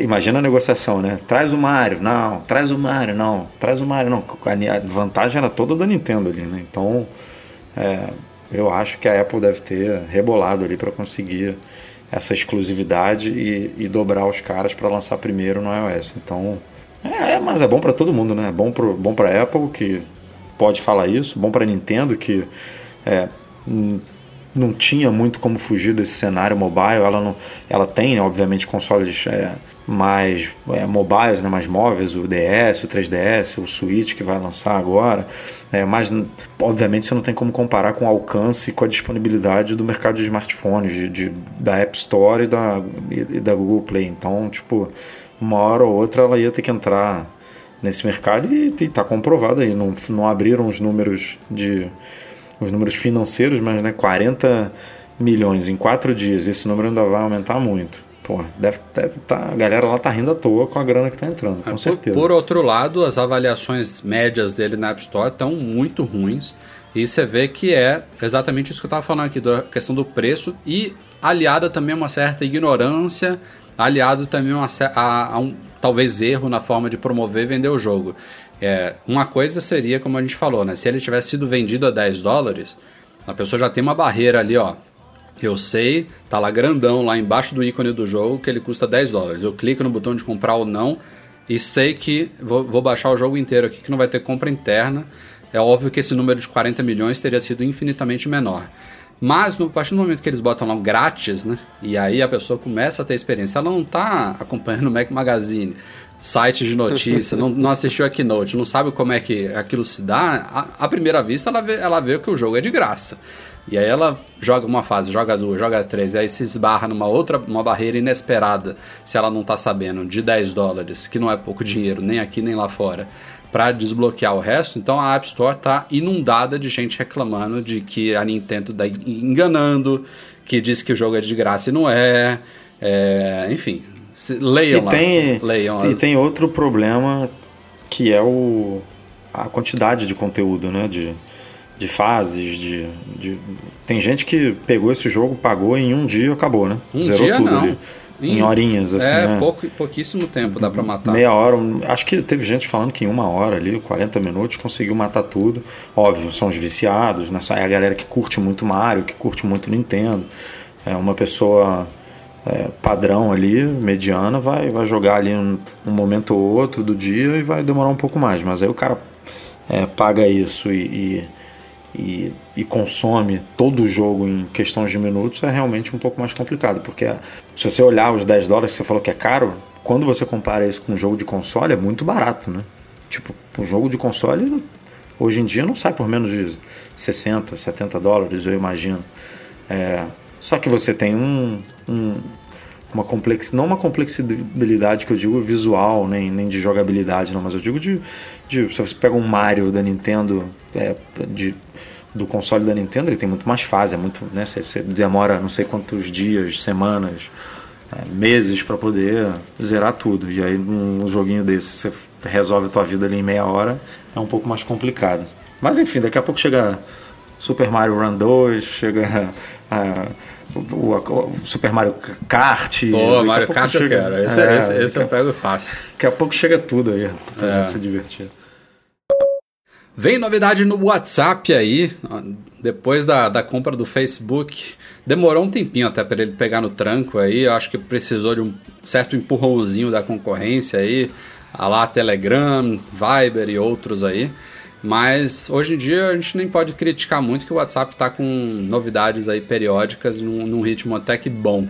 B: Imagina a negociação, né? Traz o Mario, não, traz o Mario, não, traz o Mario, não. A vantagem era toda da Nintendo ali, né? Então, é, eu acho que a Apple deve ter rebolado ali para conseguir essa exclusividade e, e dobrar os caras para lançar primeiro no iOS. Então, é, é, mas é bom para todo mundo, né? É bom para bom a Apple, que pode falar isso, bom para Nintendo, que é, n- não tinha muito como fugir desse cenário mobile. Ela, não, ela tem, obviamente, consoles é, mais é, mobiles, né, mais móveis, o DS, o 3DS, o Switch que vai lançar agora. É, mas, obviamente, você não tem como comparar com o alcance e com a disponibilidade do mercado de smartphones, de, de- da App Store e da, e, e da Google Play. Então, tipo, uma hora ou outra ela ia ter que entrar nesse mercado e está comprovado aí. Não, não abriram os números de os números financeiros, mas né, 40 milhões em quatro dias, esse número ainda vai aumentar muito. Pô, deve, deve tá, a galera lá tá rindo à toa com a grana que tá entrando, com
A: Por,
B: certeza.
A: por outro lado, as avaliações médias dele na App Store estão muito ruins. E você vê que é exatamente isso que eu estava falando aqui, da questão do preço e aliada também a uma certa ignorância, aliado também a, a- a um talvez erro na forma de promover e vender o jogo. É, uma coisa seria, como a gente falou, né? Se ele tivesse sido vendido a 10 dólares, a pessoa já tem uma barreira ali, ó. Eu sei, tá lá grandão, lá embaixo do ícone do jogo, que ele custa 10 dólares. Eu clico no botão de comprar ou não e sei que vou, vou baixar o jogo inteiro aqui, que não vai ter compra interna. É óbvio que esse número de 40 milhões teria sido infinitamente menor. Mas no, a partir do momento que eles botam lá grátis, né? E aí a pessoa começa a ter experiência. Ela não tá acompanhando o Mac Magazine, site de notícia, não, não assistiu a Keynote, não sabe como é que aquilo se dá. À, primeira vista, ela vê, ela vê que o jogo é de graça. E aí ela joga uma fase, joga duas, joga três, e aí se esbarra numa outra uma barreira inesperada, se ela não tá sabendo, de 10 dólares, que não é pouco dinheiro, nem aqui nem lá fora, para desbloquear o resto. Então a App Store tá inundada de gente reclamando de que a Nintendo tá enganando, que diz que o jogo é de graça e não é. É, enfim, se- leiam
B: E
A: lá.
B: tem,
A: leiam
B: e tem outro problema que é o, a quantidade de conteúdo, né? De, de fases, de, de- Tem gente que pegou esse jogo, pagou em um dia acabou, né?
A: Um dia não.
B: em, em horinhas, assim.
A: É,
B: né?
A: pouco, pouquíssimo tempo dá para matar.
B: Meia hora, acho que teve gente falando que em uma hora ali, 40 minutos, conseguiu matar tudo. Óbvio, são os viciados, né? É a galera que curte muito Mario, que curte muito Nintendo. É uma pessoa é, padrão ali, mediana, vai, vai jogar ali um, um, momento ou outro do dia e vai demorar um pouco mais. Mas aí o cara é, paga isso e, e e, e, consome todo o jogo em questões de minutos é realmente um pouco mais complicado, porque se você olhar os 10 dólares que você falou que é caro, quando você compara isso com um jogo de console é muito barato, né? Tipo, um jogo de console hoje em dia não sai por menos de 60, 70 dólares, eu imagino. É, só que você tem um, um uma complex, não uma complexibilidade que eu digo visual, nem, nem de jogabilidade, não, mas eu digo de, de se você pega um Mario da Nintendo, é, de, do console da Nintendo, ele tem muito mais fase, é muito, né, você, você demora não sei quantos dias, semanas, é, meses para poder zerar tudo. E aí num joguinho desse você resolve a tua vida ali em meia hora, é um pouco mais complicado. Mas enfim, daqui a pouco chega Super Mario Run 2, chega a, o, o, Super Mario Kart.
A: Pô, Mario Kart chega, eu quero. Esse, é, esse, esse eu pego fácil.
B: Daqui a pouco chega tudo aí pra é. gente se divertir.
A: Vem novidade no WhatsApp aí. Depois da, da compra do Facebook, demorou um tempinho até para ele pegar no tranco aí. Eu acho que precisou de um certo empurrãozinho da concorrência aí. A lá Telegram, Viber e outros aí. Mas hoje em dia a gente nem pode criticar muito que o WhatsApp está com novidades aí periódicas num, num, ritmo até que bom.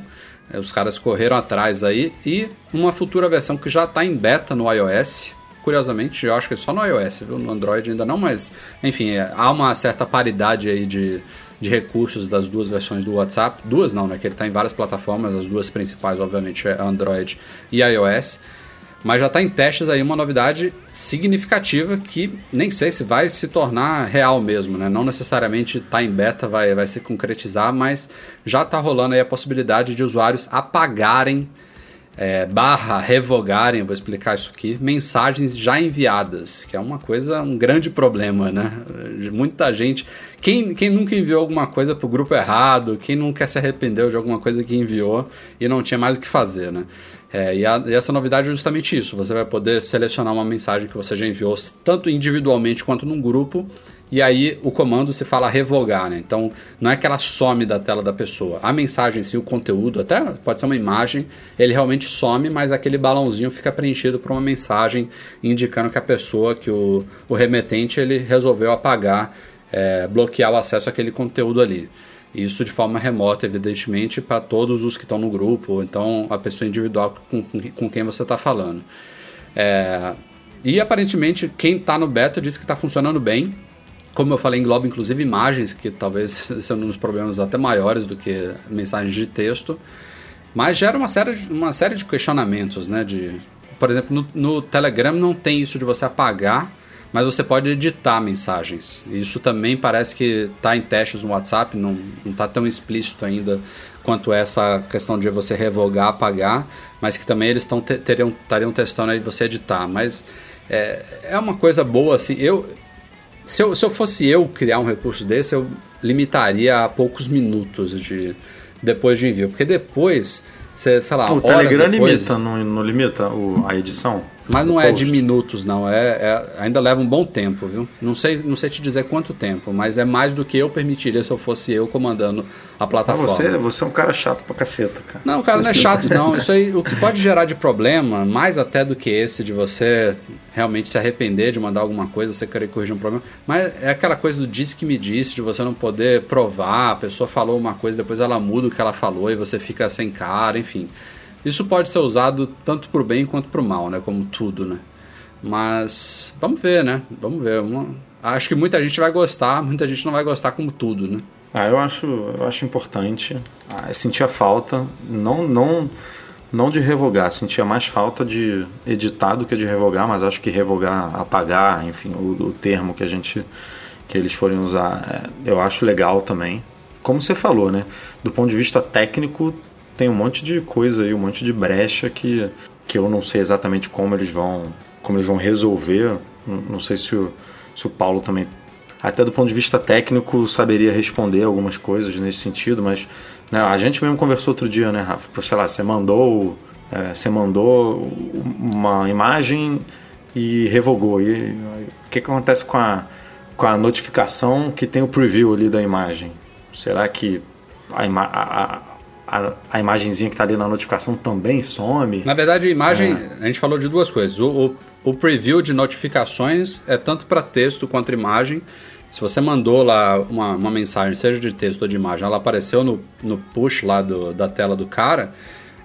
A: É, os caras correram atrás aí e uma futura versão que já está em beta no iOS. Curiosamente, eu acho que é só no iOS, viu? No Android ainda não, mas enfim, é, há uma certa paridade aí de, de recursos das duas versões do WhatsApp. Duas não, né? Que ele está em várias plataformas, as duas principais, obviamente, é Android e iOS. Mas já está em testes aí uma novidade significativa que nem sei se vai se tornar real mesmo, né? Não necessariamente está em beta, vai, vai se concretizar, mas já está rolando aí a possibilidade de usuários apagarem é, barra revogarem, vou explicar isso aqui, mensagens já enviadas, que é uma coisa, um grande problema, né? Muita gente. Quem, quem nunca enviou alguma coisa para o grupo errado, quem nunca se arrependeu de alguma coisa que enviou e não tinha mais o que fazer, né? É, e, a, e, essa novidade é justamente isso. Você vai poder selecionar uma mensagem que você já enviou, tanto individualmente quanto num grupo, e aí o comando se fala revogar, né? Então não é que ela some da tela da pessoa. A mensagem, sim, o conteúdo, até pode ser uma imagem, ele realmente some, mas aquele balãozinho fica preenchido por uma mensagem indicando que a pessoa, que o, o remetente, ele resolveu apagar, é, bloquear o acesso àquele conteúdo ali. Isso de forma remota, evidentemente, para todos os que estão no grupo, ou então a pessoa individual com, com quem você está falando. É, e aparentemente, quem está no beta diz que está funcionando bem. Como eu falei, engloba inclusive imagens, que talvez [LAUGHS] sejam um dos problemas até maiores do que mensagens de texto. Mas gera uma série, de, uma série de questionamentos, né? De, por exemplo, no, no Telegram não tem isso de você apagar mas você pode editar mensagens. Isso também parece que está em testes no WhatsApp, não está tão explícito ainda quanto essa questão de você revogar, apagar, mas que também eles estariam testando aí você editar. Mas é, é uma coisa boa assim. Eu se, eu se eu fosse eu criar um recurso desse, eu limitaria a poucos minutos de depois de envio, porque depois você, sei lá,
B: o Telegram depois... limita, não, não limita o, a edição?
A: Mas não é de minutos, não. É, é, ainda leva um bom tempo, viu? Não sei, não sei te dizer quanto tempo, mas é mais do que eu permitiria se eu fosse eu comandando a plataforma.
B: você, você é um cara chato pra caceta, cara.
A: Não, cara, não é chato, não. [LAUGHS] Isso aí, o que pode gerar de problema, mais até do que esse de você realmente se arrepender de mandar alguma coisa, você querer corrigir um problema, mas é aquela coisa do disse que me disse, de você não poder provar, a pessoa falou uma coisa, depois ela muda o que ela falou e você fica sem cara, enfim. Isso pode ser usado tanto para o bem quanto para o mal, né? Como tudo, né? Mas vamos ver, né? Vamos ver. Acho que muita gente vai gostar, muita gente não vai gostar como tudo, né?
B: Ah, eu acho, eu acho importante. Ah, eu sentia falta, não, não, não de revogar, sentia mais falta de editar do que de revogar, mas acho que revogar, apagar, enfim, o, o termo que a gente que eles forem usar, é, eu acho legal também. Como você falou, né? Do ponto de vista técnico, tem um monte de coisa aí, um monte de brecha que, que eu não sei exatamente como eles vão como eles vão resolver. Não sei se o, se o Paulo também, até do ponto de vista técnico, saberia responder algumas coisas nesse sentido, mas Né? A gente mesmo conversou outro dia, né, Rafa? Sei lá, você mandou, é, você mandou uma imagem e revogou. E o que, que acontece com a, com a notificação que tem o preview ali da imagem? Será que a, a, a, a imagenzinha que está ali na notificação também some?
A: Na verdade, a imagem, é. a gente falou de duas coisas. O, o, o preview de notificações é tanto para texto quanto imagem. Se você mandou lá uma, uma mensagem, seja de texto ou de imagem, ela apareceu no, no push lá do, da tela do cara,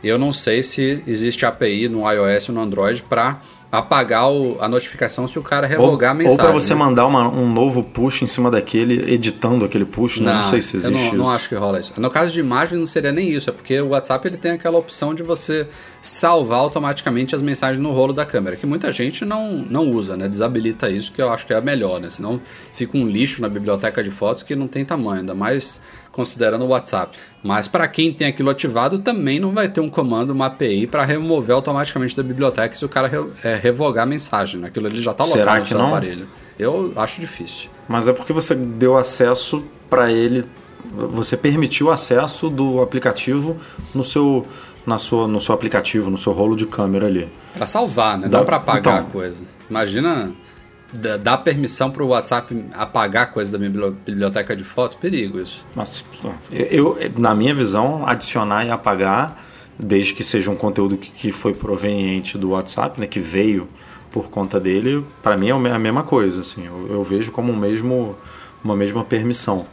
A: eu não sei se existe API no iOS ou no Android para apagar o, a notificação se o cara revogar
B: ou,
A: a mensagem.
B: Ou para você né? mandar uma, um novo push em cima daquele, editando aquele push, não, não sei se existe
A: eu não,
B: isso.
A: não acho que rola isso. No caso de imagem não seria nem isso, é porque o WhatsApp ele tem aquela opção de você salvar automaticamente as mensagens no rolo da câmera, que muita gente não, não usa, né? Desabilita isso, que eu acho que é a melhor, né? Senão fica um lixo na biblioteca de fotos que não tem tamanho, ainda mais considerando o WhatsApp. Mas para quem tem aquilo ativado, também não vai ter um comando, uma API para remover automaticamente da biblioteca se o cara re, é, revogar a mensagem. Né? Aquilo ali já está locado no seu não? aparelho. Eu acho difícil.
B: Mas é porque você deu acesso para ele, você permitiu acesso do aplicativo no seu na sua, no seu aplicativo, no seu rolo de câmera ali.
A: Para salvar, né? Não para apagar então, a coisa. Imagina dar permissão para o WhatsApp apagar coisa da minha biblioteca de foto, perigo isso.
B: Mas, eu, na minha visão, adicionar e apagar, desde que seja um conteúdo que, que foi proveniente do WhatsApp, né, que veio por conta dele, para mim é a mesma coisa. Assim, eu, eu vejo como um mesmo, uma mesma permissão.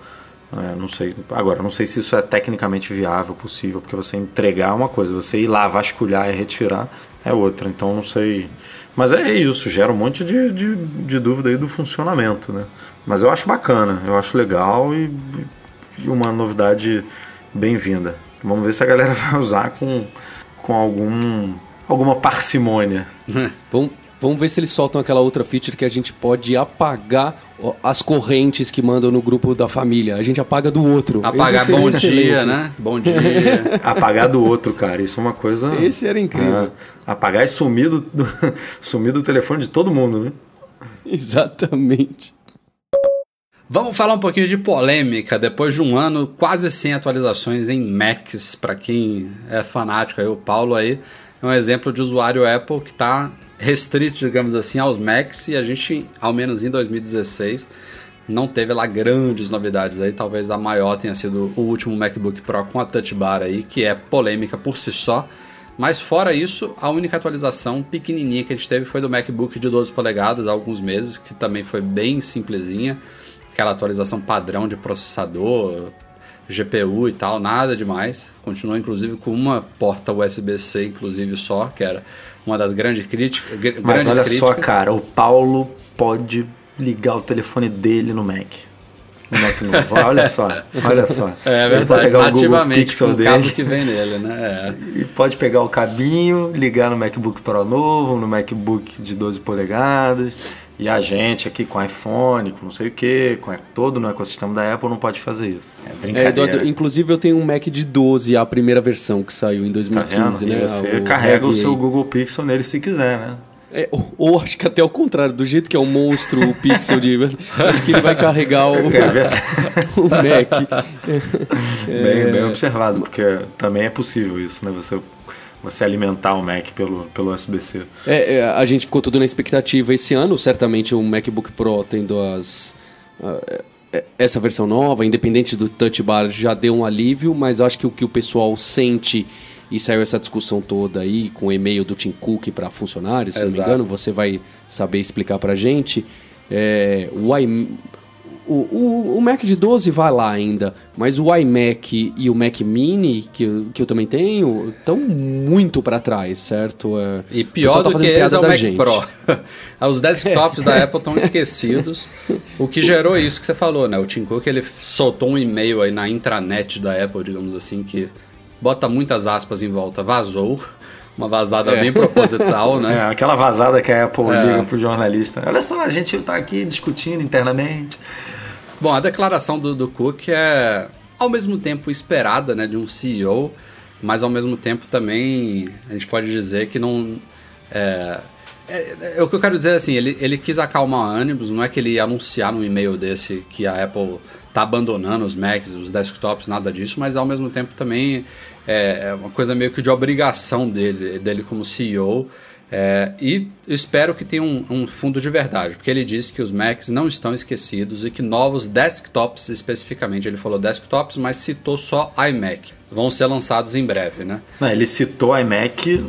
B: É, não sei. Agora, não sei se isso é tecnicamente viável, possível, porque você entregar uma coisa, você ir lá vasculhar e retirar é outra. Então, não sei. Mas é isso, gera um monte de, de, de, dúvida aí do funcionamento, né? Mas eu acho bacana, eu acho legal e, e uma novidade bem-vinda. Vamos ver se a galera [LAUGHS] vai usar com, com algum, alguma parcimônia. [LAUGHS]
C: vamos, vamos ver se eles soltam aquela outra feature que a gente pode apagar as correntes que mandam no grupo da família. A gente apaga do outro.
A: Apagar bom dia, né? Bom dia. [LAUGHS]
B: apagar do outro, cara. Isso é uma coisa.
C: Esse era incrível. É,
B: apagar e sumir do, do, [LAUGHS] sumir do telefone de todo mundo, né?
C: Exatamente.
A: Vamos falar um pouquinho de polêmica. Depois de um ano quase sem atualizações em Macs, para quem é fanático, aí o Paulo aí é um exemplo de usuário Apple que está restrito, digamos assim, aos Macs e a gente, ao menos em 2016, não teve lá grandes novidades aí. Talvez a maior tenha sido o último MacBook Pro com a Touch Bar aí, que é polêmica por si só. Mas fora isso, a única atualização pequenininha que a gente teve foi do MacBook de 12 polegadas há alguns meses, que também foi bem simplesinha. Aquela atualização padrão de processador, GPU e tal, nada demais. Continua inclusive com uma porta USB-C, inclusive só, que era uma das grandes críticas.
B: Mas
A: grandes
B: olha
A: críticas.
B: só, cara, o Paulo pode ligar o telefone dele no Mac. No Mac novo. olha só, olha só. [LAUGHS]
A: É verdade, nativamente com o cabo que vem nele, né?
B: É. E pode pegar o cabinho, ligar no MacBook Pro novo, no MacBook de 12 polegadas e a gente aqui com iPhone, com não sei o que, com todo no ecossistema da Apple não pode fazer isso.
C: É brincadeira. É, inclusive eu tenho um Mac de 12, a primeira versão que saiu em 2015,
B: tá
C: né?
B: E você o carrega Heavy o seu Google Pixel nele se quiser, né?
C: É, ou, ou, acho que até o contrário, do jeito que é um monstro o Pixel de. [LAUGHS] acho que ele vai carregar o, é [LAUGHS] o Mac.
B: Bem, bem observado, porque também é possível isso, né? Você você alimentar o Mac pelo, pelo USB-C.
C: É, é, a gente ficou tudo na expectativa esse ano, certamente o MacBook Pro tendo as. Uh, essa versão nova, independente do Touch Bar, já deu um alívio, mas acho que o que o pessoal sente e saiu essa discussão toda aí com o e-mail do Tim Cook para funcionários, se Exato. não me engano, você vai saber explicar para gente. É, o, o, o, o, Mac de 12 vai lá ainda, mas o iMac e o Mac Mini, que, que eu também tenho, estão muito para trás, certo?
A: É, e pior tá do que eles é o Mac gente. Pro. [LAUGHS] Os desktops da Apple estão esquecidos, o que gerou isso que você falou, né? O Tim Cook ele soltou um e-mail aí na intranet da Apple, digamos assim, que bota muitas aspas em volta, vazou uma vazada é. bem proposital, né? [LAUGHS]
B: É, aquela vazada que a Apple é. liga pro jornalista. Olha só, a gente está aqui discutindo internamente.
A: Bom, a declaração do, do Cook é ao mesmo tempo esperada, né, de um CEO, mas ao mesmo tempo também a gente pode dizer que não é, É, é, o que eu quero dizer é assim, ele, ele quis acalmar ânimos, não é que ele ia anunciar num e-mail desse que a Apple tá abandonando os Macs, os desktops, nada disso, mas ao mesmo tempo também é, é uma coisa meio que de obrigação dele, dele como CEO. É, e espero que tenha um, um, fundo de verdade, porque ele disse que os Macs não estão esquecidos e que novos desktops, especificamente, ele falou desktops, mas citou só iMac, vão ser lançados em breve, né?
B: Não, ele citou iMac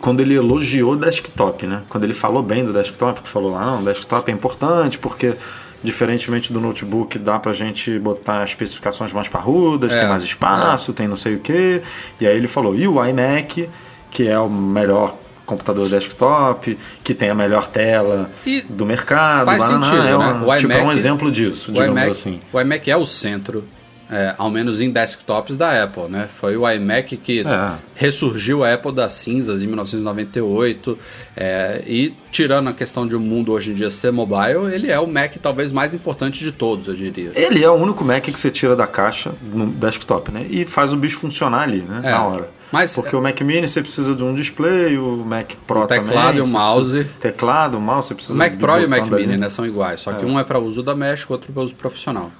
B: quando ele elogiou o desktop, né? Quando ele falou bem do desktop, que falou lá, não, o desktop é importante porque diferentemente do notebook dá pra gente botar especificações mais parrudas, é, tem mais espaço, é. tem não sei o que. E aí ele falou, e o iMac, que é o melhor computador desktop, que tem a melhor tela e do mercado.
A: Faz sentido, é,
B: né? o tipo, iMac, é um exemplo disso, digamos
A: iMac,
B: assim.
A: O iMac é o centro é, ao menos em desktops da Apple, né? Foi o iMac que é. ressurgiu a Apple das cinzas em 1998 é, e tirando a questão de o um mundo hoje em dia ser mobile, ele é o Mac talvez mais importante de todos, eu diria.
B: Ele é o único Mac que você tira da caixa no desktop, né? E faz o bicho funcionar ali, né? É. Na hora. Mas, Porque o Mac Mini você precisa de um display, o Mac Pro
A: o teclado
B: também.
A: e o mouse.
B: Teclado, mouse, você precisa
A: O Mac Pro e o Mac Mini, né? São iguais, só que é. um é para uso doméstico, outro para uso profissional.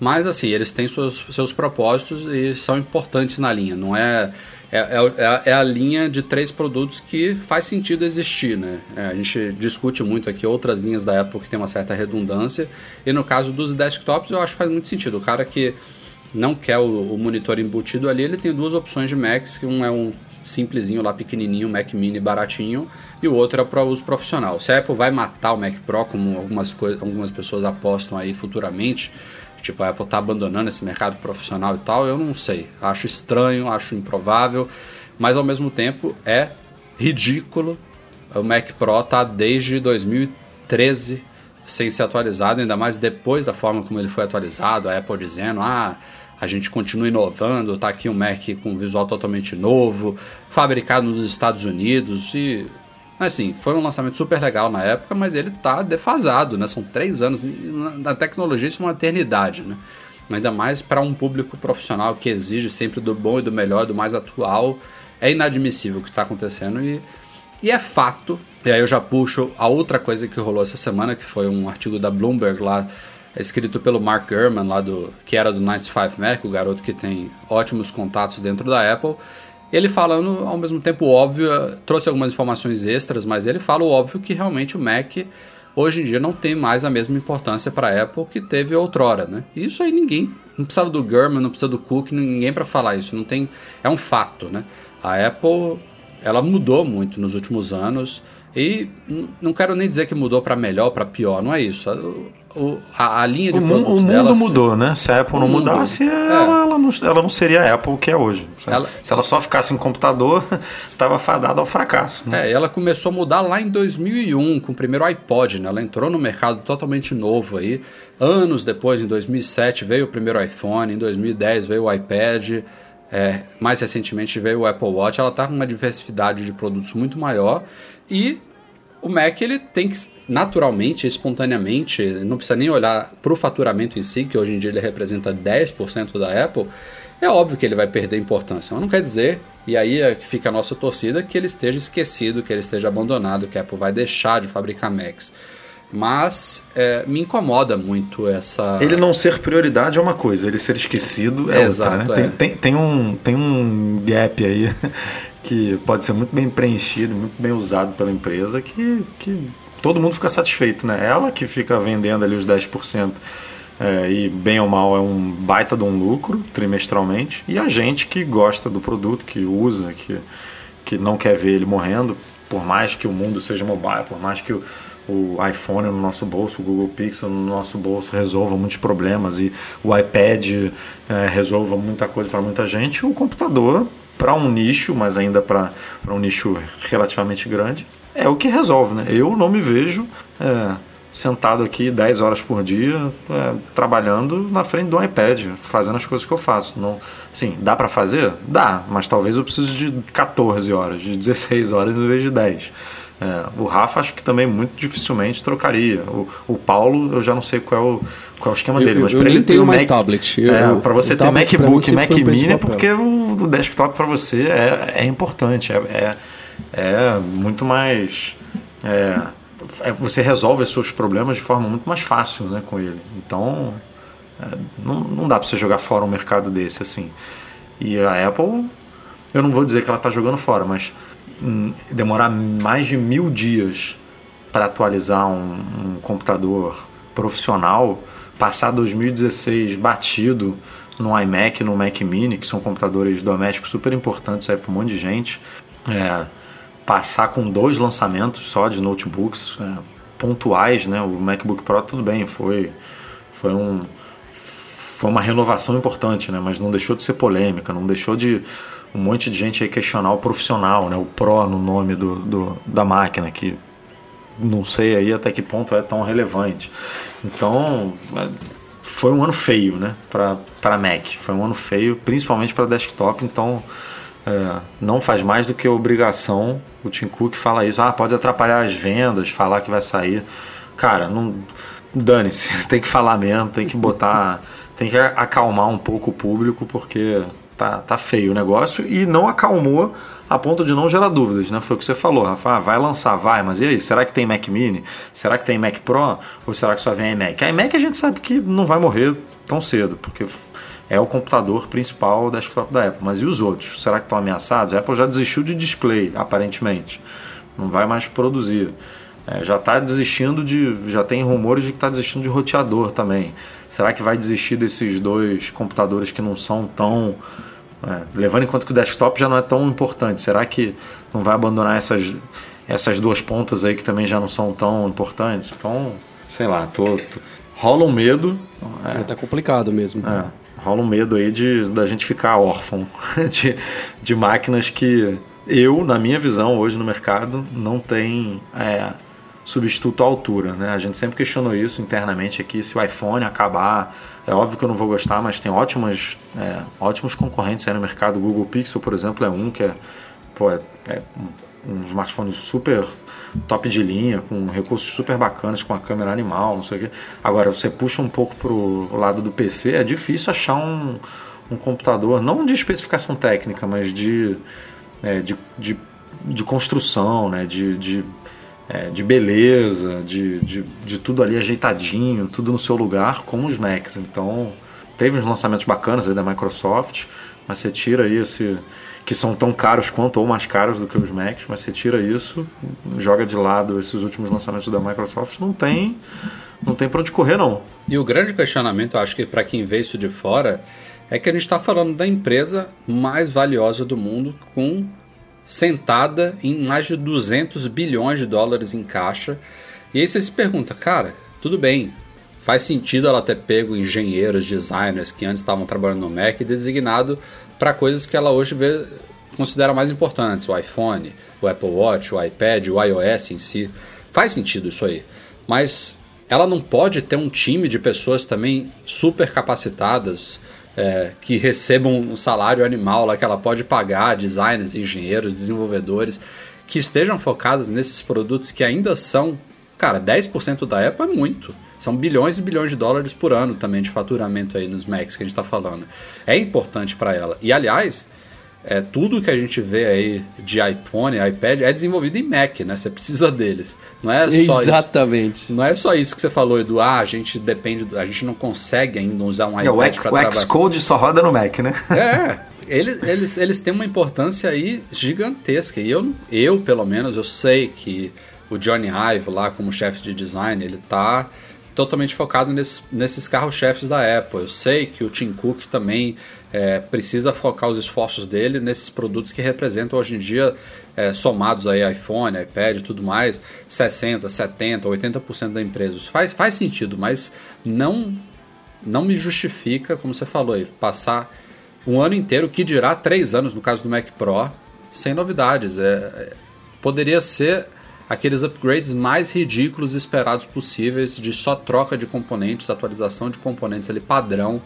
A: Mas assim, eles têm seus, seus propósitos e são importantes na linha. Não é é, é, é, a linha de três produtos que faz sentido existir, né? É, a gente discute muito aqui outras linhas da Apple que tem uma certa redundância, e no caso dos desktops eu acho que faz muito sentido. O cara que não quer o, o monitor embutido ali, ele tem duas opções de Macs, que um é um simplesinho lá, pequenininho, Mac Mini baratinho, e o outro é para uso profissional. Se a Apple vai matar o Mac Pro, como algumas, algumas pessoas apostam aí futuramente, Tipo, a Apple tá abandonando esse mercado profissional e tal, eu não sei. Acho estranho, acho improvável, mas ao mesmo tempo é ridículo. O Mac Pro tá desde 2013 sem ser atualizado, ainda mais depois da forma como ele foi atualizado, a Apple dizendo, ah, a gente continua inovando, tá aqui um Mac com visual totalmente novo, fabricado nos Estados Unidos e Assim, foi um lançamento super legal na época, mas ele tá defasado, né? São três anos. Na tecnologia isso é uma eternidade, né? Ainda mais para um público profissional que exige sempre do bom e do melhor, do mais atual. É inadmissível o que está acontecendo e, e é fato. E aí eu já puxo a outra coisa que rolou essa semana, que foi um artigo da Bloomberg lá, escrito pelo Mark Gurman, lá do, que era do 95 Mac, o garoto que tem ótimos contatos dentro da Apple. Ele falando ao mesmo tempo óbvio, trouxe algumas informações extras, mas ele fala o óbvio que realmente o Mac hoje em dia não tem mais a mesma importância para a Apple que teve outrora, né? Isso aí ninguém, não precisava do Gurman, não precisa do Cook, ninguém para falar isso, não tem, é um fato, né? A Apple, ela mudou muito nos últimos anos e não quero nem dizer que mudou para melhor, para pior, não é isso o, a, a, linha de o
B: produtos
A: mundo,
B: O mundo mudou, né? Se a Apple não mudasse, é. ela, ela, não, ela não seria a Apple que é hoje. Ela, Se ela só ficasse em computador, [LAUGHS] estava fadada ao fracasso.
A: Né? É, ela começou a mudar lá em 2001, com o primeiro iPod, né? Ela entrou no mercado totalmente novo aí. Anos depois, em 2007, veio o primeiro iPhone, em 2010 veio o iPad, é, mais recentemente veio o Apple Watch. Ela está com uma diversidade de produtos muito maior e o Mac ele tem que naturalmente, espontaneamente, não precisa nem olhar para o faturamento em si, que hoje em dia ele representa 10% da Apple, é óbvio que ele vai perder importância. Mas não quer dizer, e aí é que fica a nossa torcida, que ele esteja esquecido, que ele esteja abandonado, que a Apple vai deixar de fabricar Macs. Mas é, me incomoda muito essa.
B: Ele não ser prioridade é uma coisa, ele ser esquecido é, é outra. Exato, né? é. Tem, tem, tem, um, tem um gap aí que pode ser muito bem preenchido, muito bem usado pela empresa, que, que todo mundo fica satisfeito, né? Ela que fica vendendo ali os 10%. É, e bem ou mal é um baita de um lucro trimestralmente, e a gente que gosta do produto, que usa, que, que não quer ver ele morrendo, por mais que o mundo seja mobile, por mais que o, o iPhone no nosso bolso, o Google Pixel no nosso bolso resolva muitos problemas e o iPad é, resolva muita coisa para muita gente, o computador para um nicho, mas ainda para um nicho relativamente grande, é o que resolve. Né? Eu não me vejo é, sentado aqui 10 horas por dia é, trabalhando na frente do iPad, fazendo as coisas que eu faço. Não, assim, dá para fazer? Dá, mas talvez eu precise de 14 horas, de 16 horas em vez de 10. É, o Rafa acho que também muito dificilmente trocaria. O, o Paulo, eu já não sei qual é o, qual é o esquema dele, mas
C: para
B: ele
C: ter mais Mac, tablet.
B: é, para você ter MacBook Mac Mini, porque o, o desktop para você é, é importante, é, é, é, muito mais é, é, você resolve os seus problemas de forma muito mais fácil né, com ele. Então, é, não, não dá para você jogar fora um mercado desse assim. E a Apple, eu não vou dizer que ela está jogando fora, mas demorar mais de mil dias para atualizar um, um computador profissional, passar 2016 batido no iMac, no Mac Mini, que são computadores domésticos super importantes para um monte de gente. É, passar com dois lançamentos só de notebooks é, pontuais, né? O MacBook Pro tudo bem, foi foi um foi uma renovação importante, né? Mas não deixou de ser polêmica, não deixou de um monte de gente aí questionar o profissional, né? O Pro no nome do, do da máquina que não sei aí até que ponto é tão relevante. Então, é, foi um ano feio, né, para Mac. Foi um ano feio, principalmente para desktop. Então, é, não faz mais do que obrigação. O Tim Cook fala isso. Ah, pode atrapalhar as vendas, falar que vai sair. Cara, não dane-se. [LAUGHS] Tem que falar mesmo, tem que botar, tem que acalmar um pouco o público porque tá, tá feio o negócio e não acalmou a ponto de não gerar dúvidas, né? Foi o que você falou, Rafa. Ah, vai lançar, vai, mas e aí? Será que tem Mac Mini? Será que tem Mac Pro? Ou será que só vem iMac? A iMac a gente sabe que não vai morrer tão cedo, porque é o computador principal desktop da Apple. Mas e os outros? Será que estão ameaçados? A Apple já desistiu de display, aparentemente. Não vai mais produzir. É, já está desistindo de. Já tem rumores de que está desistindo de roteador também. Será que vai desistir desses dois computadores que não são tão é, levando em conta que o desktop já não é tão importante, será que não vai abandonar essas, essas duas pontas aí que também já não são tão importantes? Então, sei lá, tô, tô rola um medo.
C: É, é tá complicado mesmo.
B: É, rola um medo aí de da gente ficar órfão [LAUGHS] de, de máquinas que eu, na minha visão, hoje no mercado, não tem é, substituto à altura. Né? A gente sempre questionou isso internamente aqui, se o iPhone acabar é óbvio que eu não vou gostar, mas tem ótimas, é, ótimos concorrentes aí no mercado. O Google Pixel, por exemplo, é um que é, pô, é, é um, um smartphone super top de linha, com recursos super bacanas, com a câmera animal, não sei o quê. Agora, você puxa um pouco pro lado do PC, é difícil achar um, um computador, não de especificação técnica, mas de, é, de, de, de, construção, né? de, de é, de beleza, de, de, de, tudo ali ajeitadinho, tudo no seu lugar, como os Macs. Então, teve uns lançamentos bacanas aí da Microsoft, mas você tira aí esse. que são tão caros quanto ou mais caros do que os Macs, mas você tira isso, joga de lado esses últimos lançamentos da Microsoft, não tem. Não tem para onde correr, não.
A: E o grande questionamento, eu acho que para quem vê isso de fora, é que a gente está falando da empresa mais valiosa do mundo com sentada em mais de 200 bilhões de dólares em caixa. E aí você se pergunta, cara, tudo bem, faz sentido ela ter pego engenheiros, designers que antes estavam trabalhando no Mac e designado para coisas que ela hoje vê, considera mais importantes, o iPhone, o Apple Watch, o iPad, o iOS em si. Faz sentido isso aí. Mas ela não pode ter um time de pessoas também super capacitadas, é, que recebam um salário animal lá que ela pode pagar, designers, engenheiros, desenvolvedores, que estejam focados nesses produtos que ainda são, cara, 10% da Apple é muito. São bilhões e bilhões de dólares por ano também de faturamento aí nos Macs que a gente está falando. É importante para ela. E aliás, é, tudo que a gente vê aí de iPhone, iPad é desenvolvido em Mac, né? Você precisa deles. Não é só
C: Exatamente.
A: Isso, não é só isso que você falou, Edu. Ah, a gente depende, a gente não consegue ainda usar um é, iPad para
B: trabalhar. O Xcode só roda no Mac, né?
A: É, eles, eles, eles têm uma importância aí gigantesca. E eu, eu, pelo menos, eu sei que o Johnny Ive lá como chefe de design, ele tá totalmente focado nesses, carros-chefes da Apple. Eu sei que o Tim Cook também é, precisa focar os esforços dele nesses produtos que representam hoje em dia, é, somados aí iPhone, iPad e tudo mais, 60%, 70%, 80% da empresa. Isso faz, faz sentido, mas não, não me justifica, como você falou aí, passar um ano inteiro, que dirá três anos no caso do Mac Pro, sem novidades. É, é poderia ser aqueles upgrades mais ridículos esperados possíveis de só troca de componentes, atualização de componentes ali padrão.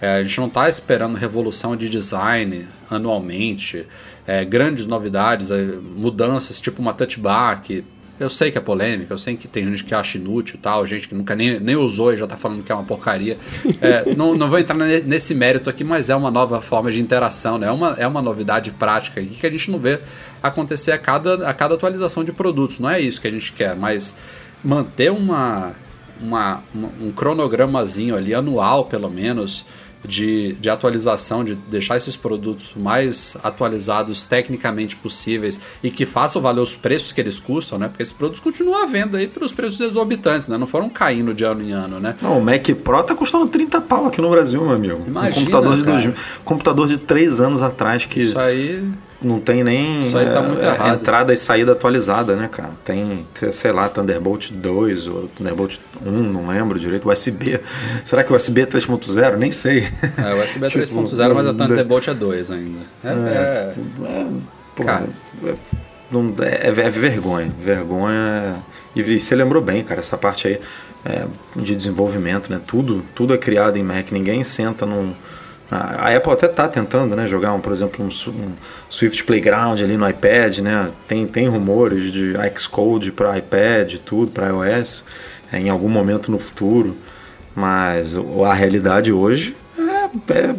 A: É, a gente não está esperando revolução de design anualmente, é, grandes novidades, é, mudanças tipo uma touch bar que Eu sei que é polêmica, eu sei que tem gente que acha inútil tal, gente que nunca nem, nem usou e já tá falando que é uma porcaria. [LAUGHS] É, não, não vou entrar nesse mérito aqui, mas é uma nova forma de interação, né? É uma, é uma novidade prática que a gente não vê acontecer a cada, a cada atualização de produtos. Não é isso que a gente quer, mas manter uma, uma, um cronogramazinho ali, anual pelo menos, de, de atualização, de deixar esses produtos mais atualizados tecnicamente possíveis e que façam valer os preços que eles custam, né? Porque esses produtos continuam à venda aí pelos preços exorbitantes, né? Não foram caindo de ano em ano, né?
B: Não, o Mac Pro tá custando 30 pau aqui no Brasil, meu amigo.
A: Imagina,
B: um computador de, dois, computador de 3 anos atrás que
A: Isso aí
B: não tem nem
A: Isso aí tá muito
B: é,
A: errado.
B: entrada e saída atualizada, né, cara? Tem, sei lá, Thunderbolt 2 ou Thunderbolt 1, não lembro direito, USB. [LAUGHS] Será que o USB é 3.0? Nem sei.
A: É, o USB é [LAUGHS]
B: Tipo,
A: 3.0, mas a Thunderbolt é 2 ainda. É, é-
B: Pô,
A: Cara.
B: é, não- é- é vergonha. Vergonha. E você lembrou bem, cara, essa parte aí é, de desenvolvimento, né? Tudo, tudo é criado em Mac. Ninguém senta num. A Apple até tá tentando, né, jogar, um, por exemplo, um, um Swift Playground ali no iPad, né? Tem, tem rumores de Xcode para iPad, tudo para iOS, é, em algum momento no futuro. Mas a realidade hoje é, é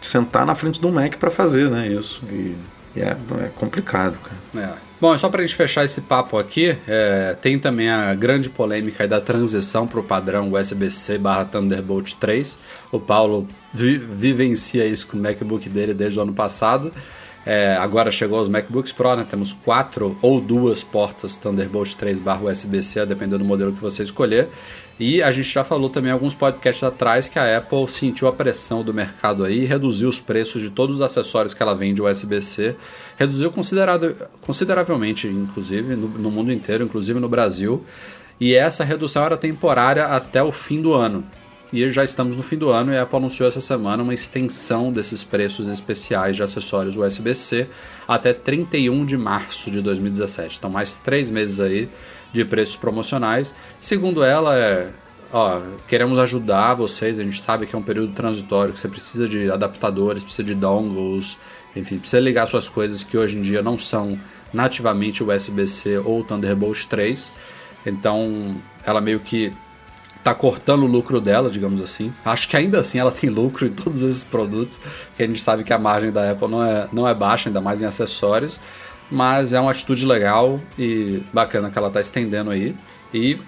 B: sentar na frente do Mac para fazer, né? Isso. E, e é, é complicado, cara.
A: É. Bom, só para a gente fechar esse papo aqui, é, tem também a grande polêmica da transição para o padrão USB-C barra Thunderbolt 3. O Paulo vi- vivencia isso com o MacBook dele desde o ano passado. É, agora chegou os MacBooks Pro, né? Temos quatro ou duas portas Thunderbolt 3 barra USB-C, dependendo do modelo que você escolher. E a gente já falou também alguns podcasts atrás que a Apple sentiu a pressão do mercado aí reduziu os preços de todos os acessórios que ela vende USB-C. Reduziu consideravelmente, inclusive, no, no mundo inteiro, inclusive no Brasil. E essa redução era temporária até o fim do ano. E já estamos no fim do ano e a Apple anunciou essa semana uma extensão desses preços especiais de acessórios USB-C até 31 de março de 2017. Então, mais três meses aí de preços promocionais. Segundo ela, é, ó, queremos ajudar vocês. A gente sabe que é um período transitório, que você precisa de adaptadores, precisa de dongles, enfim, precisa ligar suas coisas que hoje em dia não são nativamente USB-C ou Thunderbolt 3. Então, ela meio que tá cortando o lucro dela, digamos assim. Acho que ainda assim ela [LAUGHS] tem lucro em todos esses produtos, que a gente sabe que a margem da Apple não é, não é baixa, ainda mais em acessórios, mas é uma atitude legal e bacana que ela tá estendendo aí. E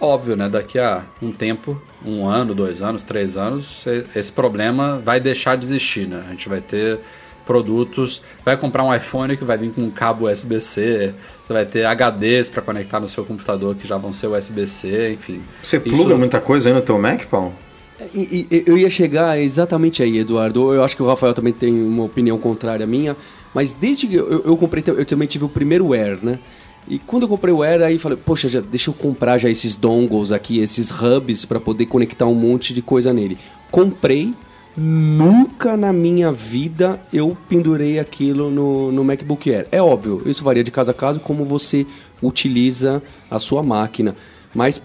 A: óbvio, né, daqui a um tempo, um ano, dois anos, três anos, esse problema vai deixar de existir, né? A gente vai ter produtos, vai comprar um iPhone que vai vir com um cabo USB-C, você vai ter HDs para conectar no seu computador que já vão ser USB-C, enfim.
B: Você
A: Isso-
B: pluga muita coisa aí no teu Mac, Paulo?
C: E- e- eu ia chegar exatamente aí, Eduardo. Eu acho que o Rafael também tem uma opinião contrária à minha, mas desde que eu, eu comprei, eu também tive o primeiro Air, né? E quando eu comprei o Air, aí falei, poxa, já, deixa eu comprar já esses dongles aqui, esses hubs para poder conectar um monte de coisa nele. Comprei, nunca na minha vida eu pendurei aquilo no, no MacBook Air. É óbvio, isso varia de caso a caso como você utiliza a sua máquina. Mas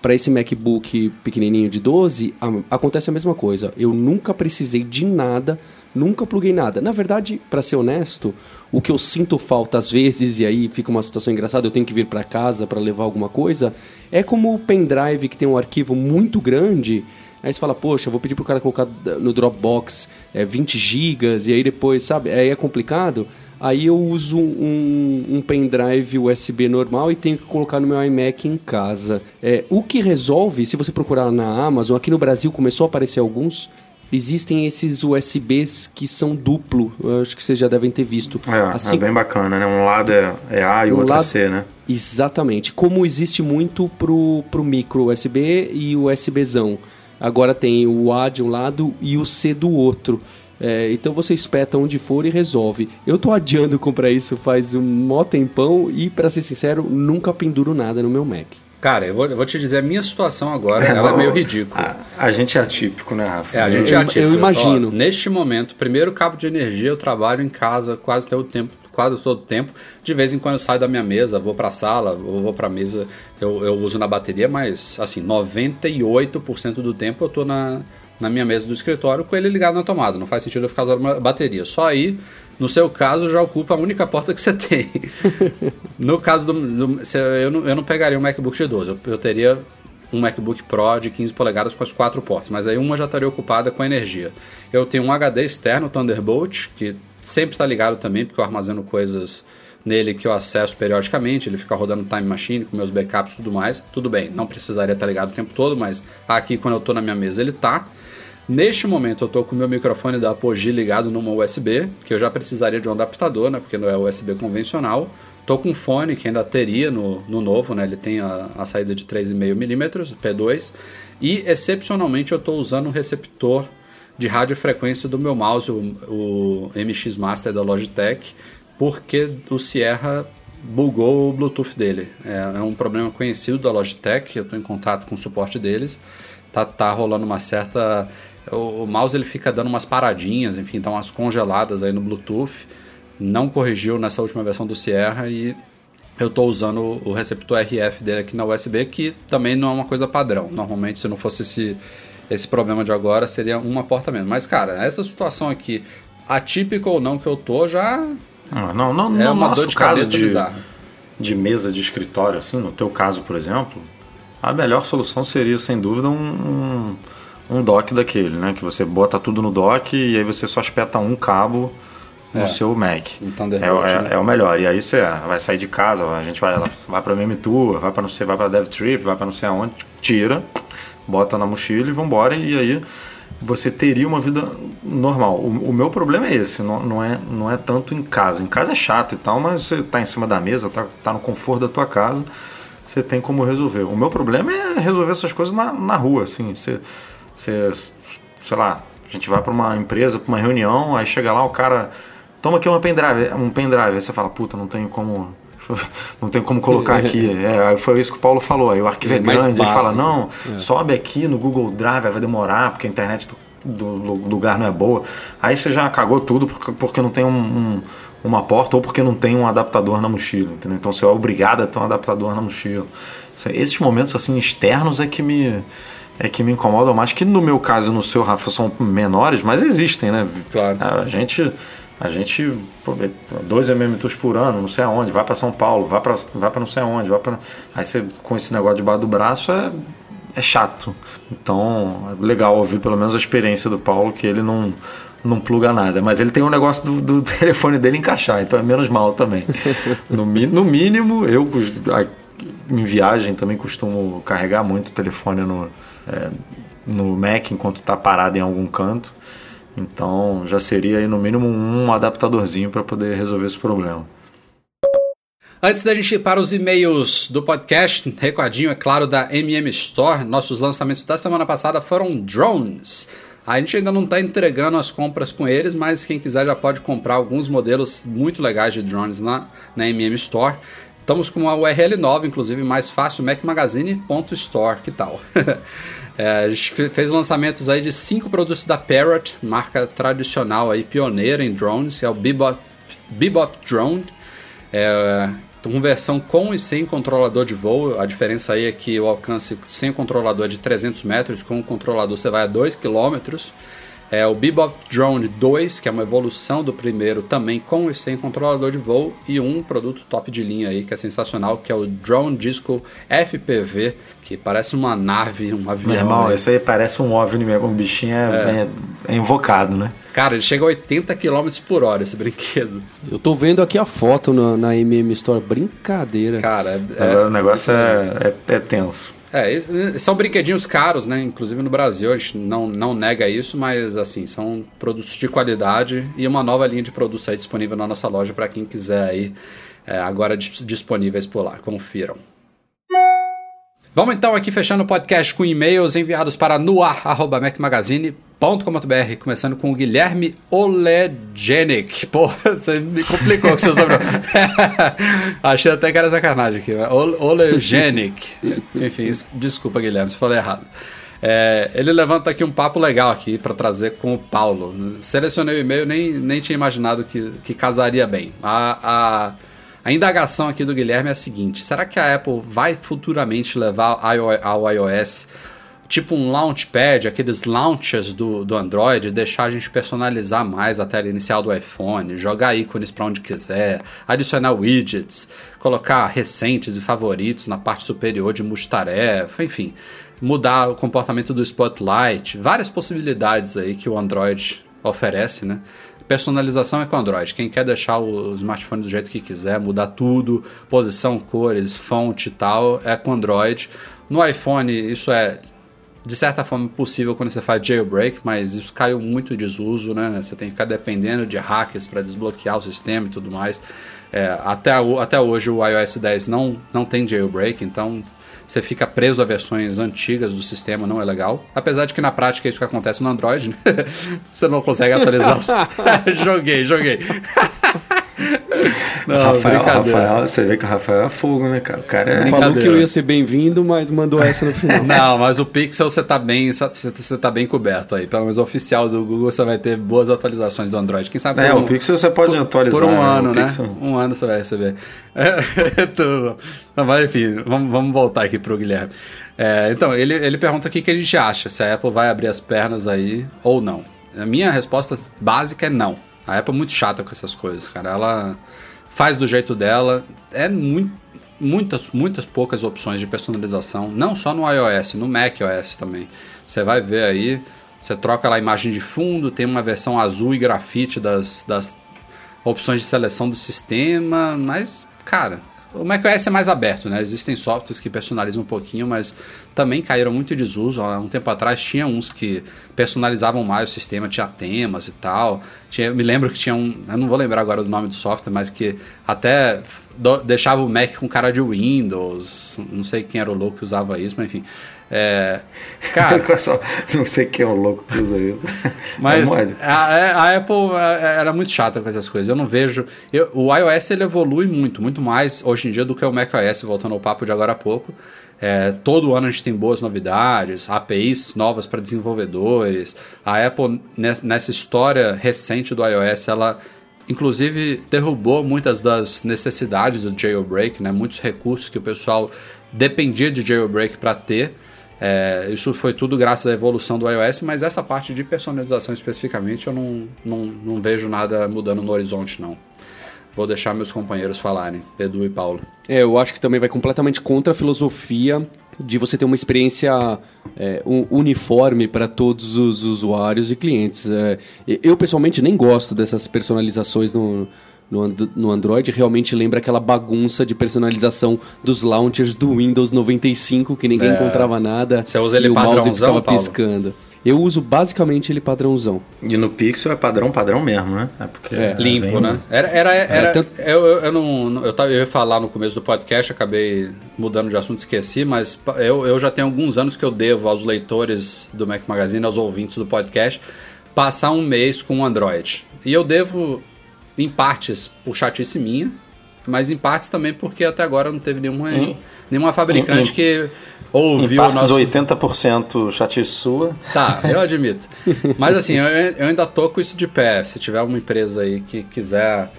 C: para esse MacBook pequenininho de 12, a- acontece a mesma coisa. Eu nunca precisei de nada, nunca pluguei nada. Na verdade, para ser honesto, o que eu sinto falta às vezes, e aí fica uma situação engraçada, eu tenho que vir para casa para levar alguma coisa, é como o pendrive que tem um arquivo muito grande. Aí você fala, poxa, vou pedir pro cara colocar no Dropbox é, 20 gigas, e aí depois, sabe, aí é complicado. Aí eu uso um, um pendrive USB normal e tenho que colocar no meu iMac em casa. É, o que resolve, se você procurar na Amazon, aqui no Brasil começou a aparecer alguns, existem esses USBs que são duplo. Eu acho que vocês já devem ter visto.
B: É,
C: Assim
B: é bem bacana, né? Um lado é, é A e o
C: Um
B: outro é
C: lado-
B: C, né?
C: Exatamente. Como existe muito pro, pro micro USB e o USBzão. Agora tem o A de um lado e o C do outro. É, então você espeta onde for e resolve. Eu tô adiando comprar isso faz um mó tempão e, pra ser sincero, nunca penduro nada no meu Mac.
A: Cara, eu vou, eu vou te dizer, a minha situação agora ela é meio ridícula.
B: A, a gente é atípico, né, Rafa?
A: É, a gente
C: Eu-
A: é atípico.
C: eu imagino.
A: Ó, neste momento, primeiro cabo de energia, eu trabalho em casa quase todo o tempo, quase todo o tempo. De vez em quando eu saio da minha mesa, vou pra sala, ou vou pra mesa, eu, eu uso na bateria, mas assim, 98% do tempo eu tô na, na minha mesa do escritório com ele ligado na tomada. Não faz sentido eu ficar usando uma bateria. Só aí, No seu caso, já ocupa a única porta que você tem. [LAUGHS] no caso do. do eu, não, eu não pegaria um MacBook de 12, eu, eu teria um MacBook Pro de 15 polegadas com as quatro portas, mas aí uma já estaria ocupada com energia. Eu tenho um HD externo Thunderbolt, que sempre está ligado também, porque eu armazeno coisas nele que eu acesso periodicamente, ele fica rodando Time Machine com meus backups e tudo mais. Tudo bem, não precisaria estar ligado o tempo todo, mas aqui quando eu estou na minha mesa ele tá. Neste momento eu estou com o meu microfone da Apogee ligado numa USB, que eu já precisaria de um adaptador, né, porque não é USB convencional. Estou com um fone que ainda teria no, no novo, né, ele tem a, a saída de 3,5mm, P2, e excepcionalmente eu estou usando um receptor de radiofrequência do meu mouse, o, o MX Master da Logitech, porque o Sierra bugou o Bluetooth dele. É, é um problema conhecido da Logitech, eu estou em contato com o suporte deles. Tá, tá rolando uma certa. O, o, mouse ele fica dando umas paradinhas, enfim, tá umas congeladas aí no Bluetooth. Não corrigiu nessa última versão do Sierra e eu estou usando o receptor RF dele aqui na USB, que também não é uma coisa padrão. Normalmente, se não fosse esse, esse problema de agora, seria uma porta menos. Mas, cara, essa situação aqui, atípica ou não que eu tô, já
B: ah, não, não, é no uma nosso caso de, de mesa de escritório, assim, no teu caso, por exemplo, a melhor solução seria, sem dúvida, um, um, um dock daquele, né? Que você bota tudo no dock e aí você só espeta um cabo no é, seu Mac. Um é, é, né? é, o melhor. E aí você vai sair de casa, a gente vai, vai para Meme Tour, vai para não sei, vai para Dev Trip, vai para não sei aonde, tira, bota na mochila e vambora. E aí você teria uma vida normal. O, o, meu problema é esse, não, não, é, não é tanto em casa. Em casa é chato e tal, mas você está em cima da mesa, está tá no conforto da tua casa, você tem como resolver. O meu problema é resolver essas coisas na, na rua, assim. Você, você, sei lá, a gente vai para uma empresa, para uma reunião, aí chega lá o cara, toma aqui uma pendrive, um pendrive, aí você fala, puta, não tenho como [LAUGHS] não tem como colocar [LAUGHS] aqui. É, foi isso que o Paulo falou. Aí o arquivo é, é grande, ele fala, não, é. sobe aqui no Google Drive, vai demorar, porque a internet do, do, lugar não é boa. Aí você já cagou tudo porque, porque não tem um, um, uma porta ou porque não tem um adaptador na mochila, entendeu? Então você é obrigado a ter um adaptador na mochila. Esses momentos assim externos é que me é que me incomodam mais que no meu caso e no seu Rafa são menores, mas existem, né?
A: Claro.
B: A gente a gente, pô, 2 mm por ano, não sei aonde, vai para São Paulo, vai para vai não sei aonde, vai para Aí você, com esse negócio debaixo do braço, é, é chato. Então, é legal ouvir pelo menos a experiência do Paulo, que ele não, não pluga nada. Mas ele tem um negócio do, do [LAUGHS] telefone dele encaixar, então é menos mal também. No, no mínimo, eu em viagem também costumo carregar muito o telefone no, é, no Mac enquanto está parado em algum canto. Então já seria aí no mínimo um adaptadorzinho para poder resolver esse problema.
A: Antes da gente ir para os e-mails do podcast, recadinho, é claro, da MM Store. Nossos lançamentos da semana passada foram drones. A gente ainda não está entregando as compras com eles, mas quem quiser já pode comprar alguns modelos muito legais de drones na, na MM Store. Estamos com uma URL nova, inclusive mais fácil, macmagazine.store, que tal? [LAUGHS] É, a gente fez lançamentos aí de cinco produtos da Parrot, marca tradicional aí, pioneira em drones, que é o Bebop, Bebop Drone. É, uma versão com e sem controlador de voo. A diferença aí é que o alcance sem controlador é de 300 metros, com o controlador você vai a 2 km. É o Bebop Drone 2, que é uma evolução do primeiro, também com e sem controlador de voo, e um produto top de linha aí que é sensacional, que é o Drone Disco FPV, que parece uma nave, um avião.
B: Meu irmão, isso aí parece um OVNI mesmo, um bichinho é, é, é invocado, né?
A: Cara, ele chega a 80 km por hora esse brinquedo.
C: Eu tô vendo aqui a foto na, na MM Store, brincadeira.
A: Cara,
B: é, é o negócio é, é, é tenso.
A: É, são brinquedinhos caros, né? Inclusive no Brasil, a gente não, não nega isso, mas assim, são produtos de qualidade e uma nova linha de produtos aí disponível na nossa loja para quem quiser aí, é, agora disponíveis por lá. Confiram. Vamos então aqui fechando o podcast com e-mails enviados para noar.mecmagazine.com.br, começando com o Guilherme Olegenic. [LAUGHS] Pô, você me complicou com seu sobrenome. [LAUGHS] Achei até que era sacanagem aqui. Olegenic. [LAUGHS] Enfim, desculpa, Guilherme, se falei errado. É, ele levanta aqui um papo legal aqui para trazer com o Paulo. Selecionei o e-mail, nem, nem tinha imaginado que, que casaria bem. A, a a indagação aqui do Guilherme é a seguinte: será que a Apple vai futuramente levar ao iOS tipo um launchpad, aqueles launchers do, do Android, deixar a gente personalizar mais a tela inicial do iPhone, jogar ícones para onde quiser, adicionar widgets, colocar recentes e favoritos na parte superior de multitarefa, enfim, mudar o comportamento do Spotlight, várias possibilidades aí que o Android oferece, né? Personalização é com Android. Quem quer deixar o smartphone do jeito que quiser, mudar tudo, posição, cores, fonte e tal, é com Android. No iPhone, isso é de certa forma possível quando você faz jailbreak, mas isso caiu muito em desuso, né? Você tem que ficar dependendo de hackers para desbloquear o sistema e tudo mais. É, até, até hoje o iOS 10 não, não tem jailbreak, então você fica preso a versões antigas do sistema, não é legal. Apesar de que na prática é isso que acontece no Android, né? [LAUGHS] você não consegue atualizar. [LAUGHS] [LAUGHS] joguei, joguei.
B: Não, Rafael, Rafael, você vê que o Rafael é fogo, né, cara? O cara é
C: Falou que eu ia ser bem-vindo, mas mandou essa no final. [LAUGHS]
A: Não, mas o Pixel você tá bem, você tá bem coberto aí. Pelo menos o oficial do Google você vai ter boas atualizações do Android. Quem sabe
B: É,
A: um,
B: o Pixel você pode
A: por,
B: atualizar.
A: Por um
B: né?
A: ano, né?
B: Pixel-
A: Um ano você vai receber. [LAUGHS] É, [LAUGHS] tudo. Não, mas enfim, vamos, vamos voltar aqui pro Guilherme. É, então, ele, ele pergunta o que, que a gente acha, se a Apple vai abrir as pernas aí ou não. A minha resposta básica é não. A Apple é muito chata com essas coisas, cara. Ela faz do jeito dela. É muito, muitas, muitas poucas opções de personalização, não só no iOS, no macOS também. Você vai ver aí, você troca lá a imagem de fundo, tem uma versão azul e grafite das, das opções de seleção do sistema, mas, cara, o macOS é mais aberto, né? Existem softwares que personalizam um pouquinho, mas também caíram muito em desuso. Há um tempo atrás tinha uns que personalizavam mais o sistema, tinha temas e tal. Tinha, me lembro que tinha um, eu não vou lembrar agora do nome do software, mas que até do- deixava o Mac com cara de Windows. Não sei quem era o louco que usava isso, mas enfim. É, [LAUGHS] cara,
B: não sei quem é o louco que usa isso.
A: mas
B: mole.
A: a, a Apple é, era muito chata com essas coisas. Eu não vejo. eu- o iOS ele evolui muito, muito mais hoje em dia do que o macOS, voltando ao papo de agora a pouco. É, todo ano a gente tem boas novidades, APIs novas para desenvolvedores. A Apple, nes- nessa história recente do iOS, ela inclusive derrubou muitas das necessidades do jailbreak, né? muitos recursos que o pessoal dependia de jailbreak para ter. É, isso foi tudo graças à evolução do iOS, mas essa parte de personalização especificamente eu não, não, não vejo nada mudando no horizonte, não. Vou deixar meus companheiros falarem, Edu e Paulo.
C: É, eu acho que também vai completamente contra a filosofia de você ter uma experiência é, uniforme para todos os usuários e clientes. É, eu, pessoalmente, nem gosto dessas personalizações no, no, And- no Android. Realmente lembra aquela bagunça de personalização dos launchers do Windows 95, que ninguém
A: É.
C: encontrava nada.
A: Você usa ele
C: e o mouse
A: padrãozão,
C: ficava
A: Paulo?
C: piscando. Eu uso basicamente ele padrãozão.
B: E no Pixel é padrão, padrão mesmo, né? É porque
C: É,
A: Limpo,
B: vem-
A: né? Era, era, era,
C: tanto-
A: eu, eu, eu não, eu, tava, eu ia falar no começo do podcast, acabei mudando de assunto, esqueci, mas eu, eu já tenho alguns anos que eu devo aos leitores do Mac Magazine, aos ouvintes do podcast, passar um mês com o Android. E eu devo, em partes, por chatice minha, mas em partes também porque até agora não teve nenhuma, nenhuma fabricante
B: em-
A: que
B: Em
A: ouviu o
B: partes,
A: nosso...
B: 80% chatice sua.
A: Tá, eu admito. Mas assim, eu, eu ainda tô com isso de pé. Se tiver uma empresa aí que quiser.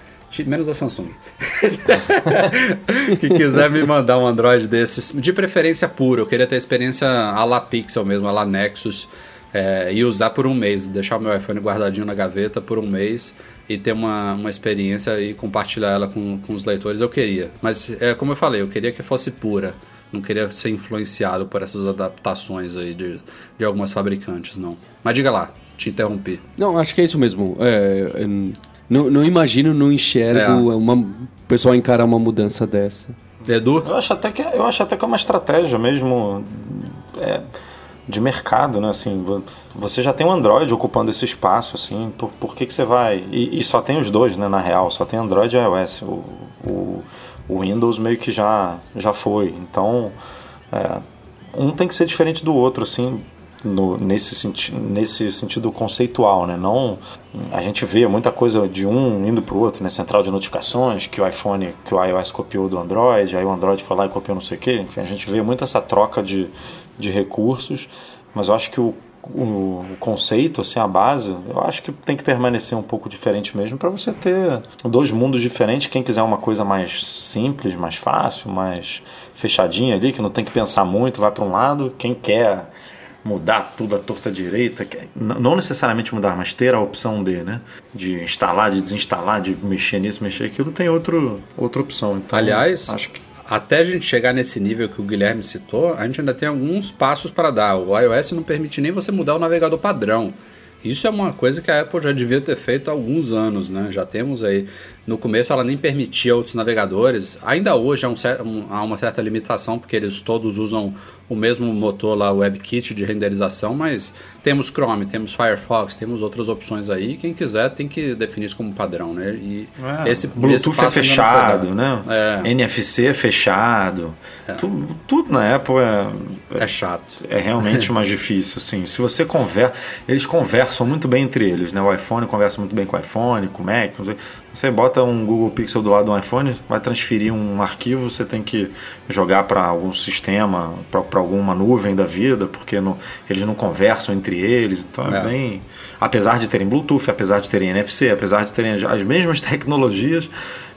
A: Menos a Samsung. [LAUGHS] que quiser me mandar um Android desses, de preferência puro. Eu queria ter a experiência a la Pixel mesmo, a la Nexus. é, e usar por um mês, deixar o meu iPhone guardadinho na gaveta por um mês e ter uma, uma experiência e compartilhar ela com, com os leitores, eu queria. Mas, é, como eu falei, eu queria que fosse pura. Não queria ser influenciado por essas adaptações aí de, de algumas fabricantes, não. Mas diga lá, te interrompi.
C: Não, acho que é isso mesmo. É, é, não, não imagino, não enxergo
A: É.
C: uma, o pessoal encarar uma mudança dessa.
A: Edu?
B: Eu acho até que, eu acho até que é uma estratégia mesmo é, de mercado, né? Assim, vo- você já tem um Android ocupando esse espaço, assim, por, por que, que você vai... E, e só tem os dois, né, na real, só tem Android e iOS. O, o, o Windows meio que já, já foi. Então, é, um tem que ser diferente do outro, assim, no, nesse, senti nesse sentido conceitual, né? Não a gente vê muita coisa de um indo para o outro, né? Central de notificações que o iPhone, que o iOS copiou do Android, aí o Android foi lá e copiou não sei o quê. Enfim, a gente vê muito essa troca de, de recursos, mas eu acho que o, o, o conceito, assim, a base, eu acho que tem que permanecer um pouco diferente mesmo para você ter dois mundos diferentes. Quem quiser uma coisa mais simples, mais fácil, mais fechadinha ali, que não tem que pensar muito, vai para um lado. Quem quer mudar tudo à torta direita, não necessariamente mudar, mas ter a opção de, né, de instalar, de desinstalar, de mexer nisso, mexer aquilo, tem outro, outra opção. Então,
A: Aliás,
B: acho que
A: até a gente chegar nesse nível que o Guilherme citou, a gente ainda tem alguns passos para dar. O iOS não permite nem você mudar o navegador padrão. Isso é uma coisa que a Apple já devia ter feito há alguns anos, né? Já temos aí. No começo ela nem permitia outros navegadores. Ainda hoje há, um há uma certa limitação, porque eles todos usam o mesmo motor lá, o WebKit de renderização, mas temos Chrome, temos Firefox, temos outras opções aí. Quem quiser tem que definir isso como padrão, né? E
B: É,
A: esse
B: Bluetooth
A: esse
B: é fechado, né?
A: É.
B: NFC é fechado. Tudo, tudo na Apple é,
A: É chato.
B: é realmente [LAUGHS] mais difícil, assim. Se você conversa, eles conversam muito bem entre eles, né? O iPhone conversa muito bem com o iPhone, com o Mac. Você bota um Google Pixel do lado do iPhone, vai transferir um arquivo, você tem que jogar para algum sistema, para alguma nuvem da vida, porque não- eles não conversam entre eles. Então é,
A: É.
B: bem. Apesar de terem Bluetooth, apesar de terem NFC, apesar de terem as- as mesmas [LAUGHS] tecnologias,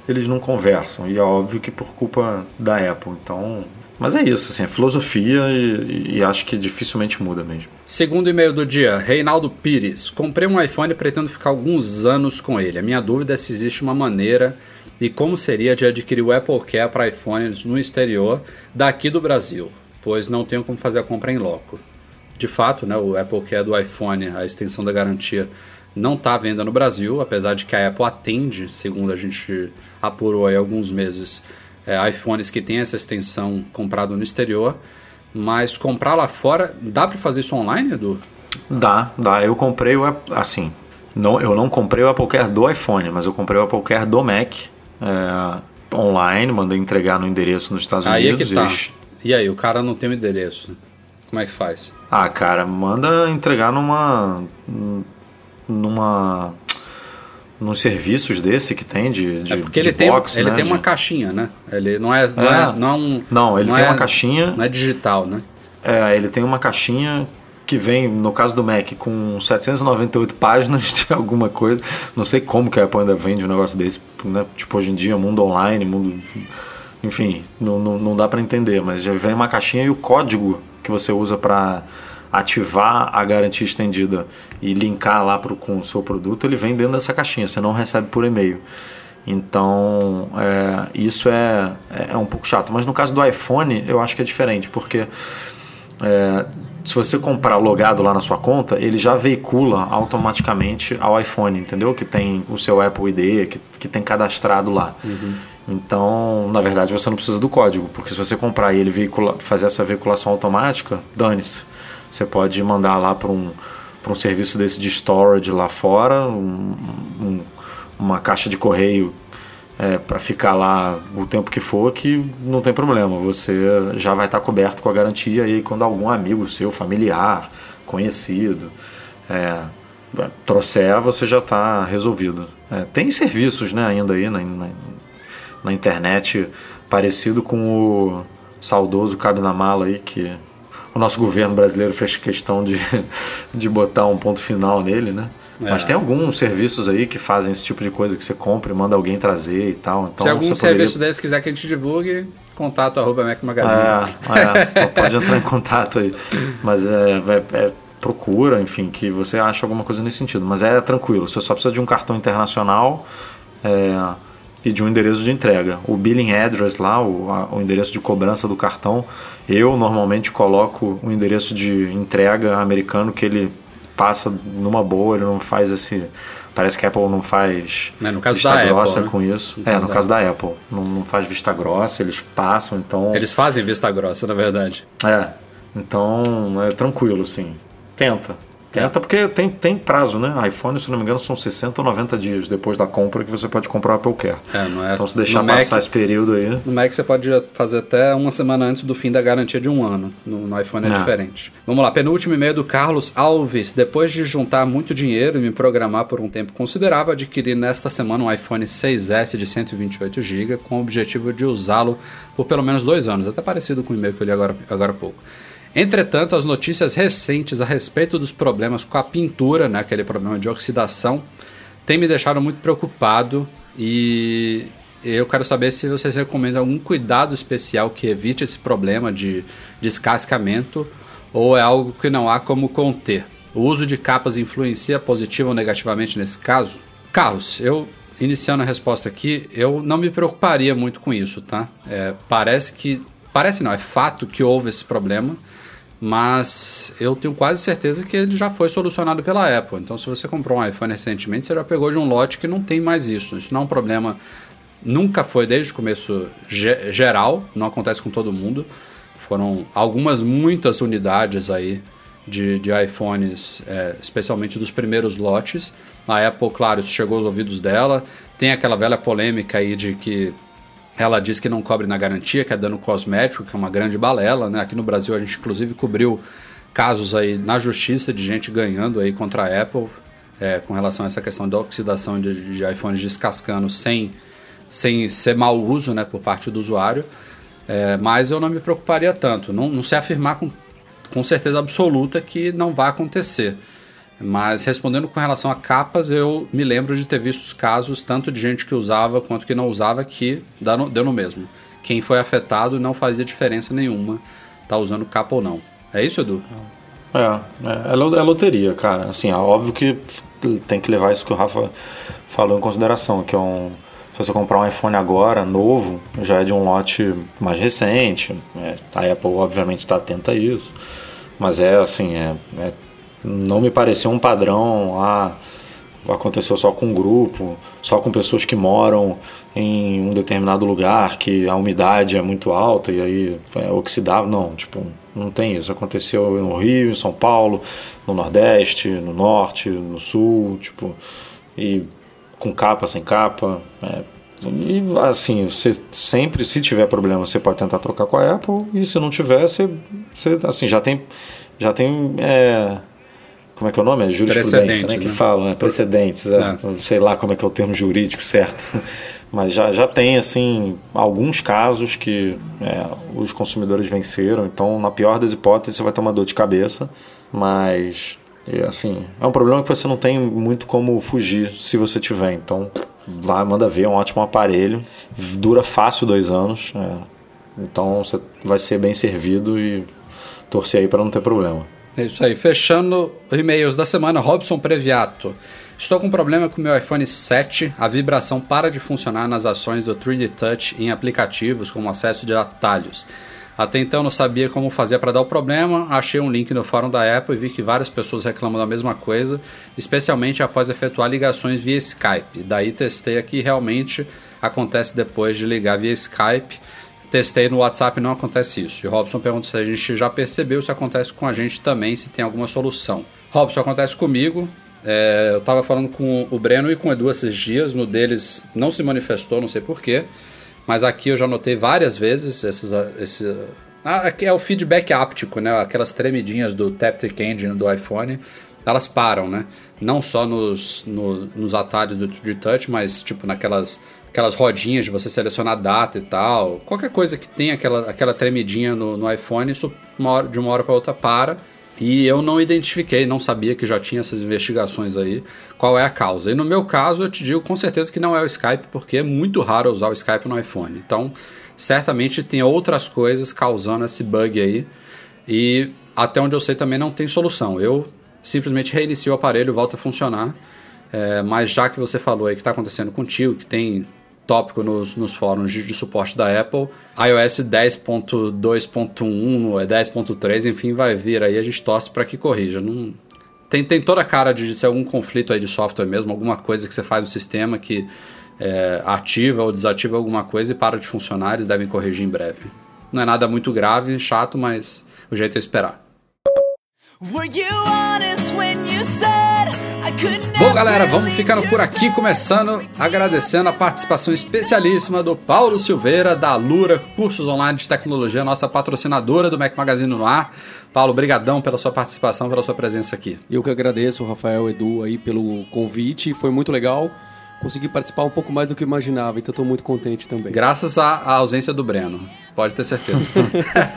B: eles não conversam. E é óbvio que por culpa da Apple. Então. Mas é isso, assim, é filosofia e, e acho que dificilmente muda mesmo.
A: Segundo e-mail do dia, Reinaldo Pires. Comprei um iPhone e pretendo ficar alguns anos com ele. A minha dúvida é se existe uma maneira e como seria de adquirir o Apple Care para iPhones no exterior daqui do Brasil, pois não tenho como fazer a compra em loco. De fato, né, o Apple Care do iPhone, a extensão da garantia, não está à venda no Brasil, apesar de que a Apple atende, segundo a gente apurou aí alguns meses, é, iPhones que têm essa extensão comprado no exterior. Mas comprar lá fora, dá para fazer isso online, Edu?
B: Dá, dá. Eu comprei o assim, não, eu não comprei o Apple Care do iPhone, mas eu comprei o Apple Care do Mac é, online, mandei entregar no endereço nos Estados
A: Aí é
B: Unidos.
A: que tá.
B: eles-
A: E aí, o cara não tem o endereço. Como é que faz?
B: Ah, cara, manda entregar numa numa nos serviços desse que tem de, de
A: É porque
B: de
A: ele tem,
B: box,
A: ele
B: né,
A: tem uma
B: de-
A: caixinha, né? Ele não é, não
B: É.
A: é, não é um.
B: Não, ele tem
A: é-
B: uma caixinha.
A: Não é digital, né?
B: É, ele tem uma caixinha que vem, no caso do Mac, com 798 páginas de [LAUGHS] alguma coisa. Não sei como que a Apple ainda vende um negócio desse. Né? Tipo, hoje em dia, mundo online, mundo. Enfim, não, não, não dá para entender, mas já vem uma caixinha e o código que você usa para ativar a garantia estendida e linkar lá pro, com o seu produto, ele vem dentro dessa caixinha, você não recebe por e-mail. Então, é, isso é, é um pouco chato. Mas no caso do iPhone, eu acho que é diferente, porque é, se você comprar logado lá na sua conta, ele já veicula automaticamente ao iPhone, entendeu? Que tem o seu Apple ID, que, que tem cadastrado lá. Então, na verdade, você não precisa do código, porque se você comprar e ele veicula, fazer essa veiculação automática, dane-se. Você pode mandar lá para um, um serviço desse de storage lá fora, um- um- uma caixa de correio é, para ficar lá o tempo que for, que não tem problema. Você já vai estar coberto com a garantia e aí quando algum amigo seu, familiar, conhecido, é, trouxer, você já está resolvido. É, tem serviços né, ainda aí na, na, na internet parecido com o saudoso Cabe na Mala aí, que o nosso governo brasileiro fez questão de, [LAUGHS] de botar um ponto final nele, né?
A: É.
B: Mas tem alguns serviços aí que fazem esse tipo de coisa que você compra e manda alguém trazer e tal. Então
A: Se algum serviço desse quiser que a gente divulgue, contato arroba Mac Magazine.
B: É, [LAUGHS] é, pode entrar em contato aí. Mas é, é- é- procura, enfim, que você acha alguma coisa nesse sentido. Mas é tranquilo, você só precisa de um cartão internacional é, e de um endereço de entrega. O billing address lá, o, a- o endereço de cobrança do cartão, eu normalmente coloco o endereço de entrega americano que ele passa numa boa, ele não faz esse. Parece que a Apple não faz
A: caso
B: vista
A: da Apple,
B: grossa
A: né?
B: com isso.
A: No
B: é, no caso da Apple. Não, não faz vista grossa, eles passam, então.
A: Eles fazem vista grossa, na verdade.
B: É, então é tranquilo, sim. Tenta. Tenta porque tem, tem prazo, né? iPhone, se não me engano, são 60 ou 90 dias depois da compra que você pode comprar o Apple Care.
A: É, não é.
B: Então se deixar
A: no Mac-
B: passar esse período aí.
A: No Mac você pode fazer até uma semana antes do fim da garantia de um ano. No, no iPhone é,
B: É.
A: diferente. Vamos lá, penúltimo e-mail do Carlos Alves. Depois de juntar muito dinheiro e me programar por um tempo considerável, adquiri nesta semana um iPhone 6S de 128 GB com o objetivo de usá-lo por pelo menos dois anos. Até parecido com o e-mail que eu li agora, agora há pouco. Entretanto, as notícias recentes a respeito dos problemas com a pintura, né, aquele problema de oxidação, tem me deixado muito preocupado e eu quero saber se vocês recomendam algum cuidado especial que evite esse problema de descascamento ou é algo que não há como conter? O uso de capas influencia positivo ou negativamente nesse caso? Carlos, eu iniciando a resposta aqui, eu não me preocuparia muito com isso, tá? É, parece que. Parece não, é fato que houve esse problema, mas eu tenho quase certeza que ele já foi solucionado pela Apple. Então, se você comprou um iPhone recentemente, você já pegou de um lote que não tem mais isso. Isso não é um problema. Nunca foi desde o começo geral, não acontece com todo mundo. Foram algumas, muitas unidades aí de, de iPhones, é, especialmente dos primeiros lotes. A Apple, claro, isso chegou aos ouvidos dela. Tem aquela velha polêmica aí de que ela diz que não cobre na garantia, que é dano cosmético, que é uma grande balela. Né? Aqui no Brasil a gente inclusive cobriu casos aí na justiça de gente ganhando aí contra a Apple é, com relação a essa questão da oxidação de, de iPhones descascando sem, sem ser mau uso né, por parte do usuário. É, mas eu não me preocuparia tanto. Não, não sei afirmar com, com certeza absoluta que não vai acontecer. Mas respondendo com relação a capas, eu me lembro de ter visto casos tanto de gente que usava quanto que não usava que deu no mesmo. Quem foi afetado não fazia diferença nenhuma tá usando capa ou não. É isso, Edu?
B: É, é, é, é loteria, cara. Assim, é óbvio que tem que levar isso que o Rafa falou em consideração, que é um se você comprar um iPhone agora, novo, já é de um lote mais recente. É, a Apple, obviamente, está atenta a isso. Mas é assim, é, é não me pareceu um padrão. Ah, aconteceu só com um grupo, só com pessoas que moram em um determinado lugar, que a umidade é muito alta e aí é. Não, tipo, não tem isso. Aconteceu no Rio, em São Paulo, no Nordeste, no Norte, no Sul, tipo, e com capa, sem capa. É, e assim, você sempre, se tiver problema, você pode tentar trocar com a Apple, e se não tiver, você, você assim, já tem, já tem é, como é que é o nome? É jurisprudência, né? Que né? falam, né? Precedentes, é. É. sei lá como é que é o termo jurídico certo. [LAUGHS] Mas já, já tem, assim, alguns casos que é, os consumidores venceram. Então, na pior das hipóteses, você vai ter uma dor de cabeça. Mas, assim, é um problema que você não tem muito como fugir se você tiver. Então, vai, manda ver, é um ótimo aparelho. Dura fácil dois anos. É. Então, você vai ser bem servido e torcer aí para não ter problema.
A: É isso aí. Fechando e-mails da semana, Robson Previato. Estou com um problema com meu iPhone 7. A vibração para de funcionar nas ações do 3D Touch em aplicativos como acesso de atalhos. Até então não sabia como fazer para dar o problema. Achei um link no fórum da Apple e vi que várias pessoas reclamam da mesma coisa, especialmente após efetuar ligações via Skype. Daí testei aqui realmente acontece depois de ligar via Skype. Testei no WhatsApp não acontece isso. E Robson pergunta se a gente já percebeu se acontece com a gente também, se tem alguma solução. Robson, acontece comigo. É, eu estava falando com o Breno e com o Edu esses dias, no deles não se manifestou, não sei porquê. Mas aqui eu já notei várias vezes esses, esse, ah, é o feedback áptico, né? Aquelas tremidinhas do Taptic Engine do iPhone, elas param, né? Não só nos, no, nos atalhos do, de touch, mas tipo naquelas aquelas rodinhas de você selecionar data e tal. Qualquer coisa que tenha aquela, aquela tremidinha no, no iPhone, isso uma hora, de uma hora para outra para. E eu não identifiquei, não sabia que já tinha essas investigações aí, qual é a causa. E no meu caso, eu te digo com certeza que não é o Skype, porque é muito raro usar o Skype no iPhone. Então, certamente tem outras coisas causando esse bug aí. E até onde eu sei também não tem solução. Eu simplesmente reinicio o aparelho, volta a funcionar. É, mas já que você falou aí que está acontecendo contigo, que tem tópico nos, nos fóruns de, de, suporte da Apple. iOS 10.2.1, 10.3, enfim, vai vir aí, a gente torce para que corrija. Não, tem, tem toda a cara de ser algum conflito aí de software mesmo, alguma coisa que você faz no sistema que é, ativa ou desativa alguma coisa e para de funcionar, eles devem corrigir em breve. Não é nada muito grave, chato, mas o jeito é esperar. Were you honest when you said Bom, galera, vamos ficando por aqui, começando agradecendo a participação especialíssima do Paulo Silveira, da Lura Cursos Online de Tecnologia, nossa patrocinadora do Mac Magazine no ar. Paulo, brigadão pela sua participação, pela sua presença aqui.
C: Eu que agradeço, Rafael, Edu, aí pelo convite, foi muito legal consegui participar um pouco mais do que imaginava, então estou muito contente também.
A: Graças à, à ausência do Breno, pode ter certeza.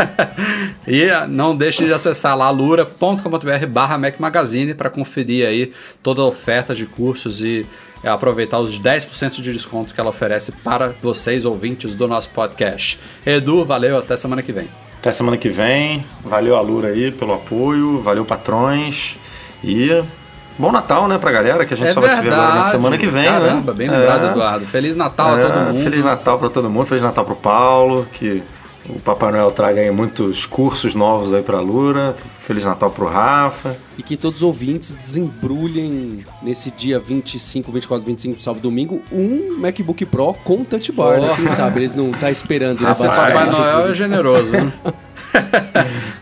A: [LAUGHS] e não deixe de acessar lá lura.com.br barra Mac Magazine para conferir aí toda a oferta de cursos e é, aproveitar os 10% de desconto que ela oferece para vocês, ouvintes do nosso podcast. Edu, valeu, até semana que vem.
B: Até semana que vem. Valeu a Lura aí pelo apoio, valeu patrões e bom Natal, né, pra galera, que a gente
A: É
B: só vai se ver agora na
A: verdade.
B: semana que vem,
A: Caramba,
B: né?
A: bem lembrado,
B: É.
A: Eduardo. Feliz Natal a
B: É,
A: todo mundo.
B: Feliz Natal pra todo mundo, Feliz Natal pro Paulo, que o Papai Noel traga aí muitos cursos novos aí pra Lura. Feliz Natal pro Rafa.
C: E que todos os ouvintes desembrulhem nesse dia 25, 24, 25, sábado domingo, um MacBook Pro com Touch Bar. né?
A: Porra.
C: Quem sabe eles não tá esperando.
A: Esse. Papai Noel é generoso, né? [LAUGHS]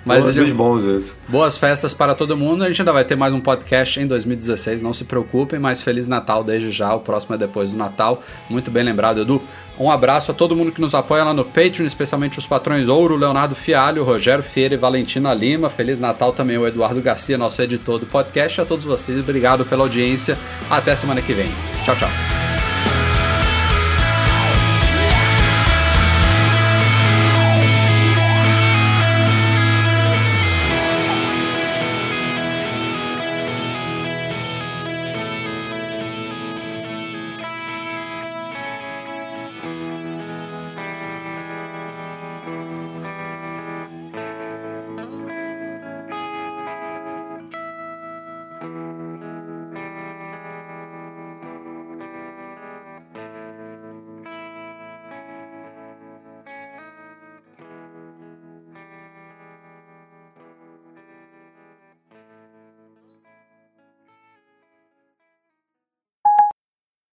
A: Mas
B: Mas dos bons esse.
A: boas festas para todo mundo. A gente ainda vai ter mais um podcast em 2016, não se preocupem, mas Feliz Natal desde já. O próximo é depois do Natal. Muito bem lembrado, Edu. Um abraço a todo mundo que nos apoia lá no Patreon, especialmente os patrões Ouro, Leonardo Fialho, Rogério Feira e Valentina Lima. Feliz Natal também ao Eduardo Garcia, nosso editor do podcast. A todos vocês, obrigado pela audiência. Até semana que vem. Tchau, tchau.